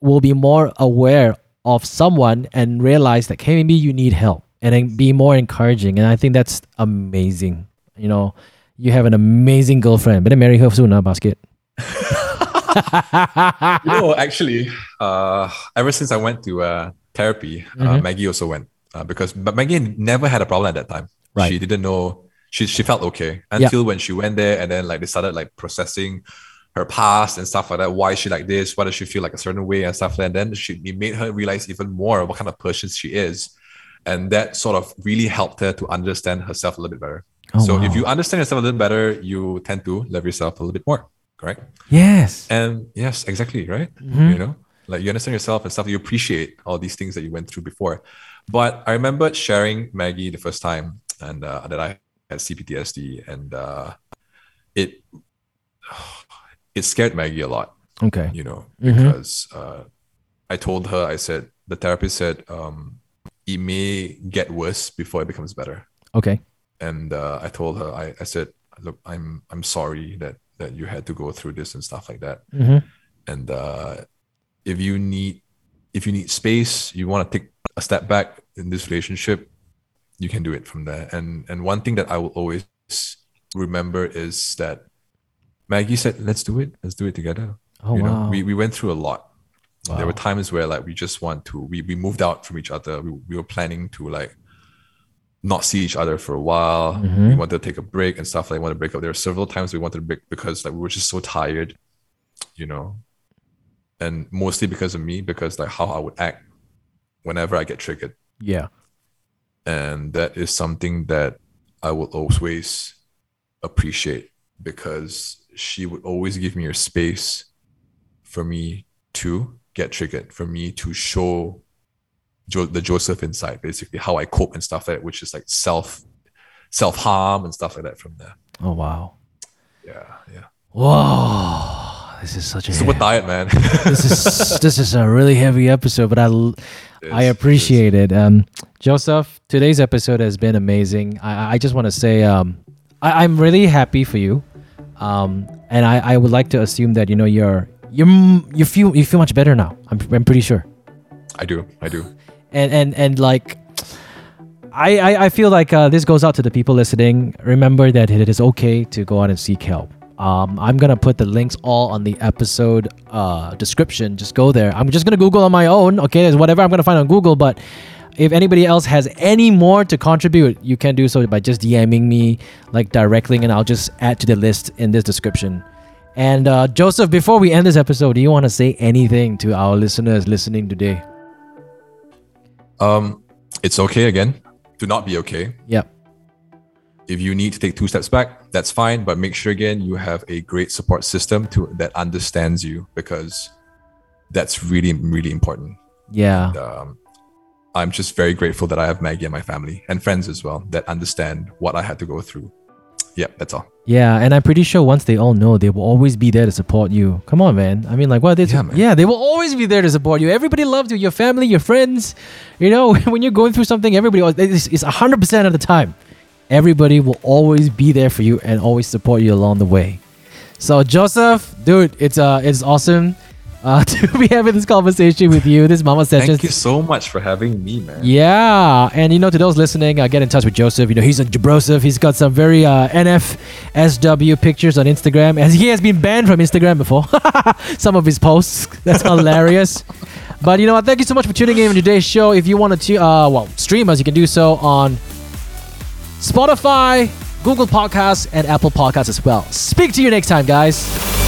will be more aware of someone and realize that hey, maybe you need help and then be more encouraging. And I think that's amazing. You know, you have an amazing girlfriend. Better marry her soon, huh, basket. <laughs> you know, actually, uh, ever since I went to uh, therapy, uh, Mhm. Maggie also went uh, because but Maggie never had a problem at that time. Right. She didn't know. She she felt okay Yeah. until when she went there, and then like they started like processing her past and stuff like that. Why is she like this? Why does she feel like a certain way and stuff like that? And then she it made her realize even more what kind of person she is, and that sort of really helped her to understand herself a little bit better. Oh, so if you understand yourself a little better, you tend to love yourself a little bit more. Correct. Yes. And yes, exactly, right? Mhm. You know, like you understand yourself and stuff, you appreciate all these things that you went through before. But I remember sharing Maggie the first time and uh, that I had CPTSD and uh, it <sighs> it scared Maggie a lot, Okay. you know, Mhm. because uh, I told her, I said, the therapist said, um, it may get worse before it becomes better Okay. and uh, I told her, I, I said, look, I'm I'm sorry that that you had to go through this and stuff like that. Mm-hmm. And uh, if you need if you need space, you want to take a step back in this relationship, you can do it from there. And and one thing that I will always remember is that Maggie said, "Let's do it. Let's do it together." Oh you know, wow. we, we went through a lot. There were times where like we just want to we, we moved out from each other. We, we were planning to like not see each other for a while. We Mhm. wanted to take a break and stuff like want to break up. There were several times we wanted to break because like we were just so tired, you know. And mostly because of me, because like how I would act whenever I get triggered. yeah. And that is something that I will always appreciate because she would always give me a space for me to get triggered, for me to show jo- the Joseph inside, basically how I cope and stuff like that, which is like self self harm and stuff like that from there. Oh wow. Yeah, yeah. Whoa. This is such a Super diet, man. <laughs> this is this is a really heavy episode, but I l- I is, it is. appreciate it. Um, Joseph, today's episode has been amazing. I I just want to say um, I, I'm really happy for you. Um, and I, I would like to assume that you know you're you're you feel you feel much better now. I'm I'm pretty sure. I do, I do. and and and like. I, I, I feel like uh, this goes out to the people listening. Remember that it is okay to go out and seek help. Um, I'm gonna put the links all on the episode uh, description. Just go there. I'm just gonna Google on my own. Okay, there's whatever I'm gonna find on Google. But if anybody else has any more to contribute, you can do so by just DMing me like directly, and I'll just add to the list in this description. And uh, Joseph, before we end this episode, do you want to say anything to our listeners listening today? Um, it's okay again to not be okay. Yep. If you need to take two steps back, that's fine. But make sure again you have a great support system to that understands you because that's really really important. Yeah. And, um, I'm just very grateful that I have Maggie and my family and friends as well that understand what I had to go through. Yeah, that's all. Yeah, and I'm pretty sure once they all know, they will always be there to support you. Come on, man. I mean, like, what? They Yeah, man. yeah, they will always be there to support you. Everybody loves you. Your family, your friends. You know, <laughs> when you're going through something, everybody. always- It's it's 100 percent of the time. Everybody will always be there for you and always support you along the way. So Joseph, dude, it's uh, it's awesome uh, <laughs> to be having this conversation with you. This Mama says Thank you so much for having me, man. Yeah, and you know, to those listening, uh, get in touch with Joseph. You know, he's a Jabroseph. He's got some very uh, NFSW pictures on Instagram, as he has been banned from Instagram before. <laughs> some of his posts. That's hilarious. <laughs> But you know what? Thank you so much for tuning in to today's show. If you want to, uh, well, stream us, you can do so on Spotify, Google Podcasts, and Apple Podcasts as well. Speak to you next time, guys.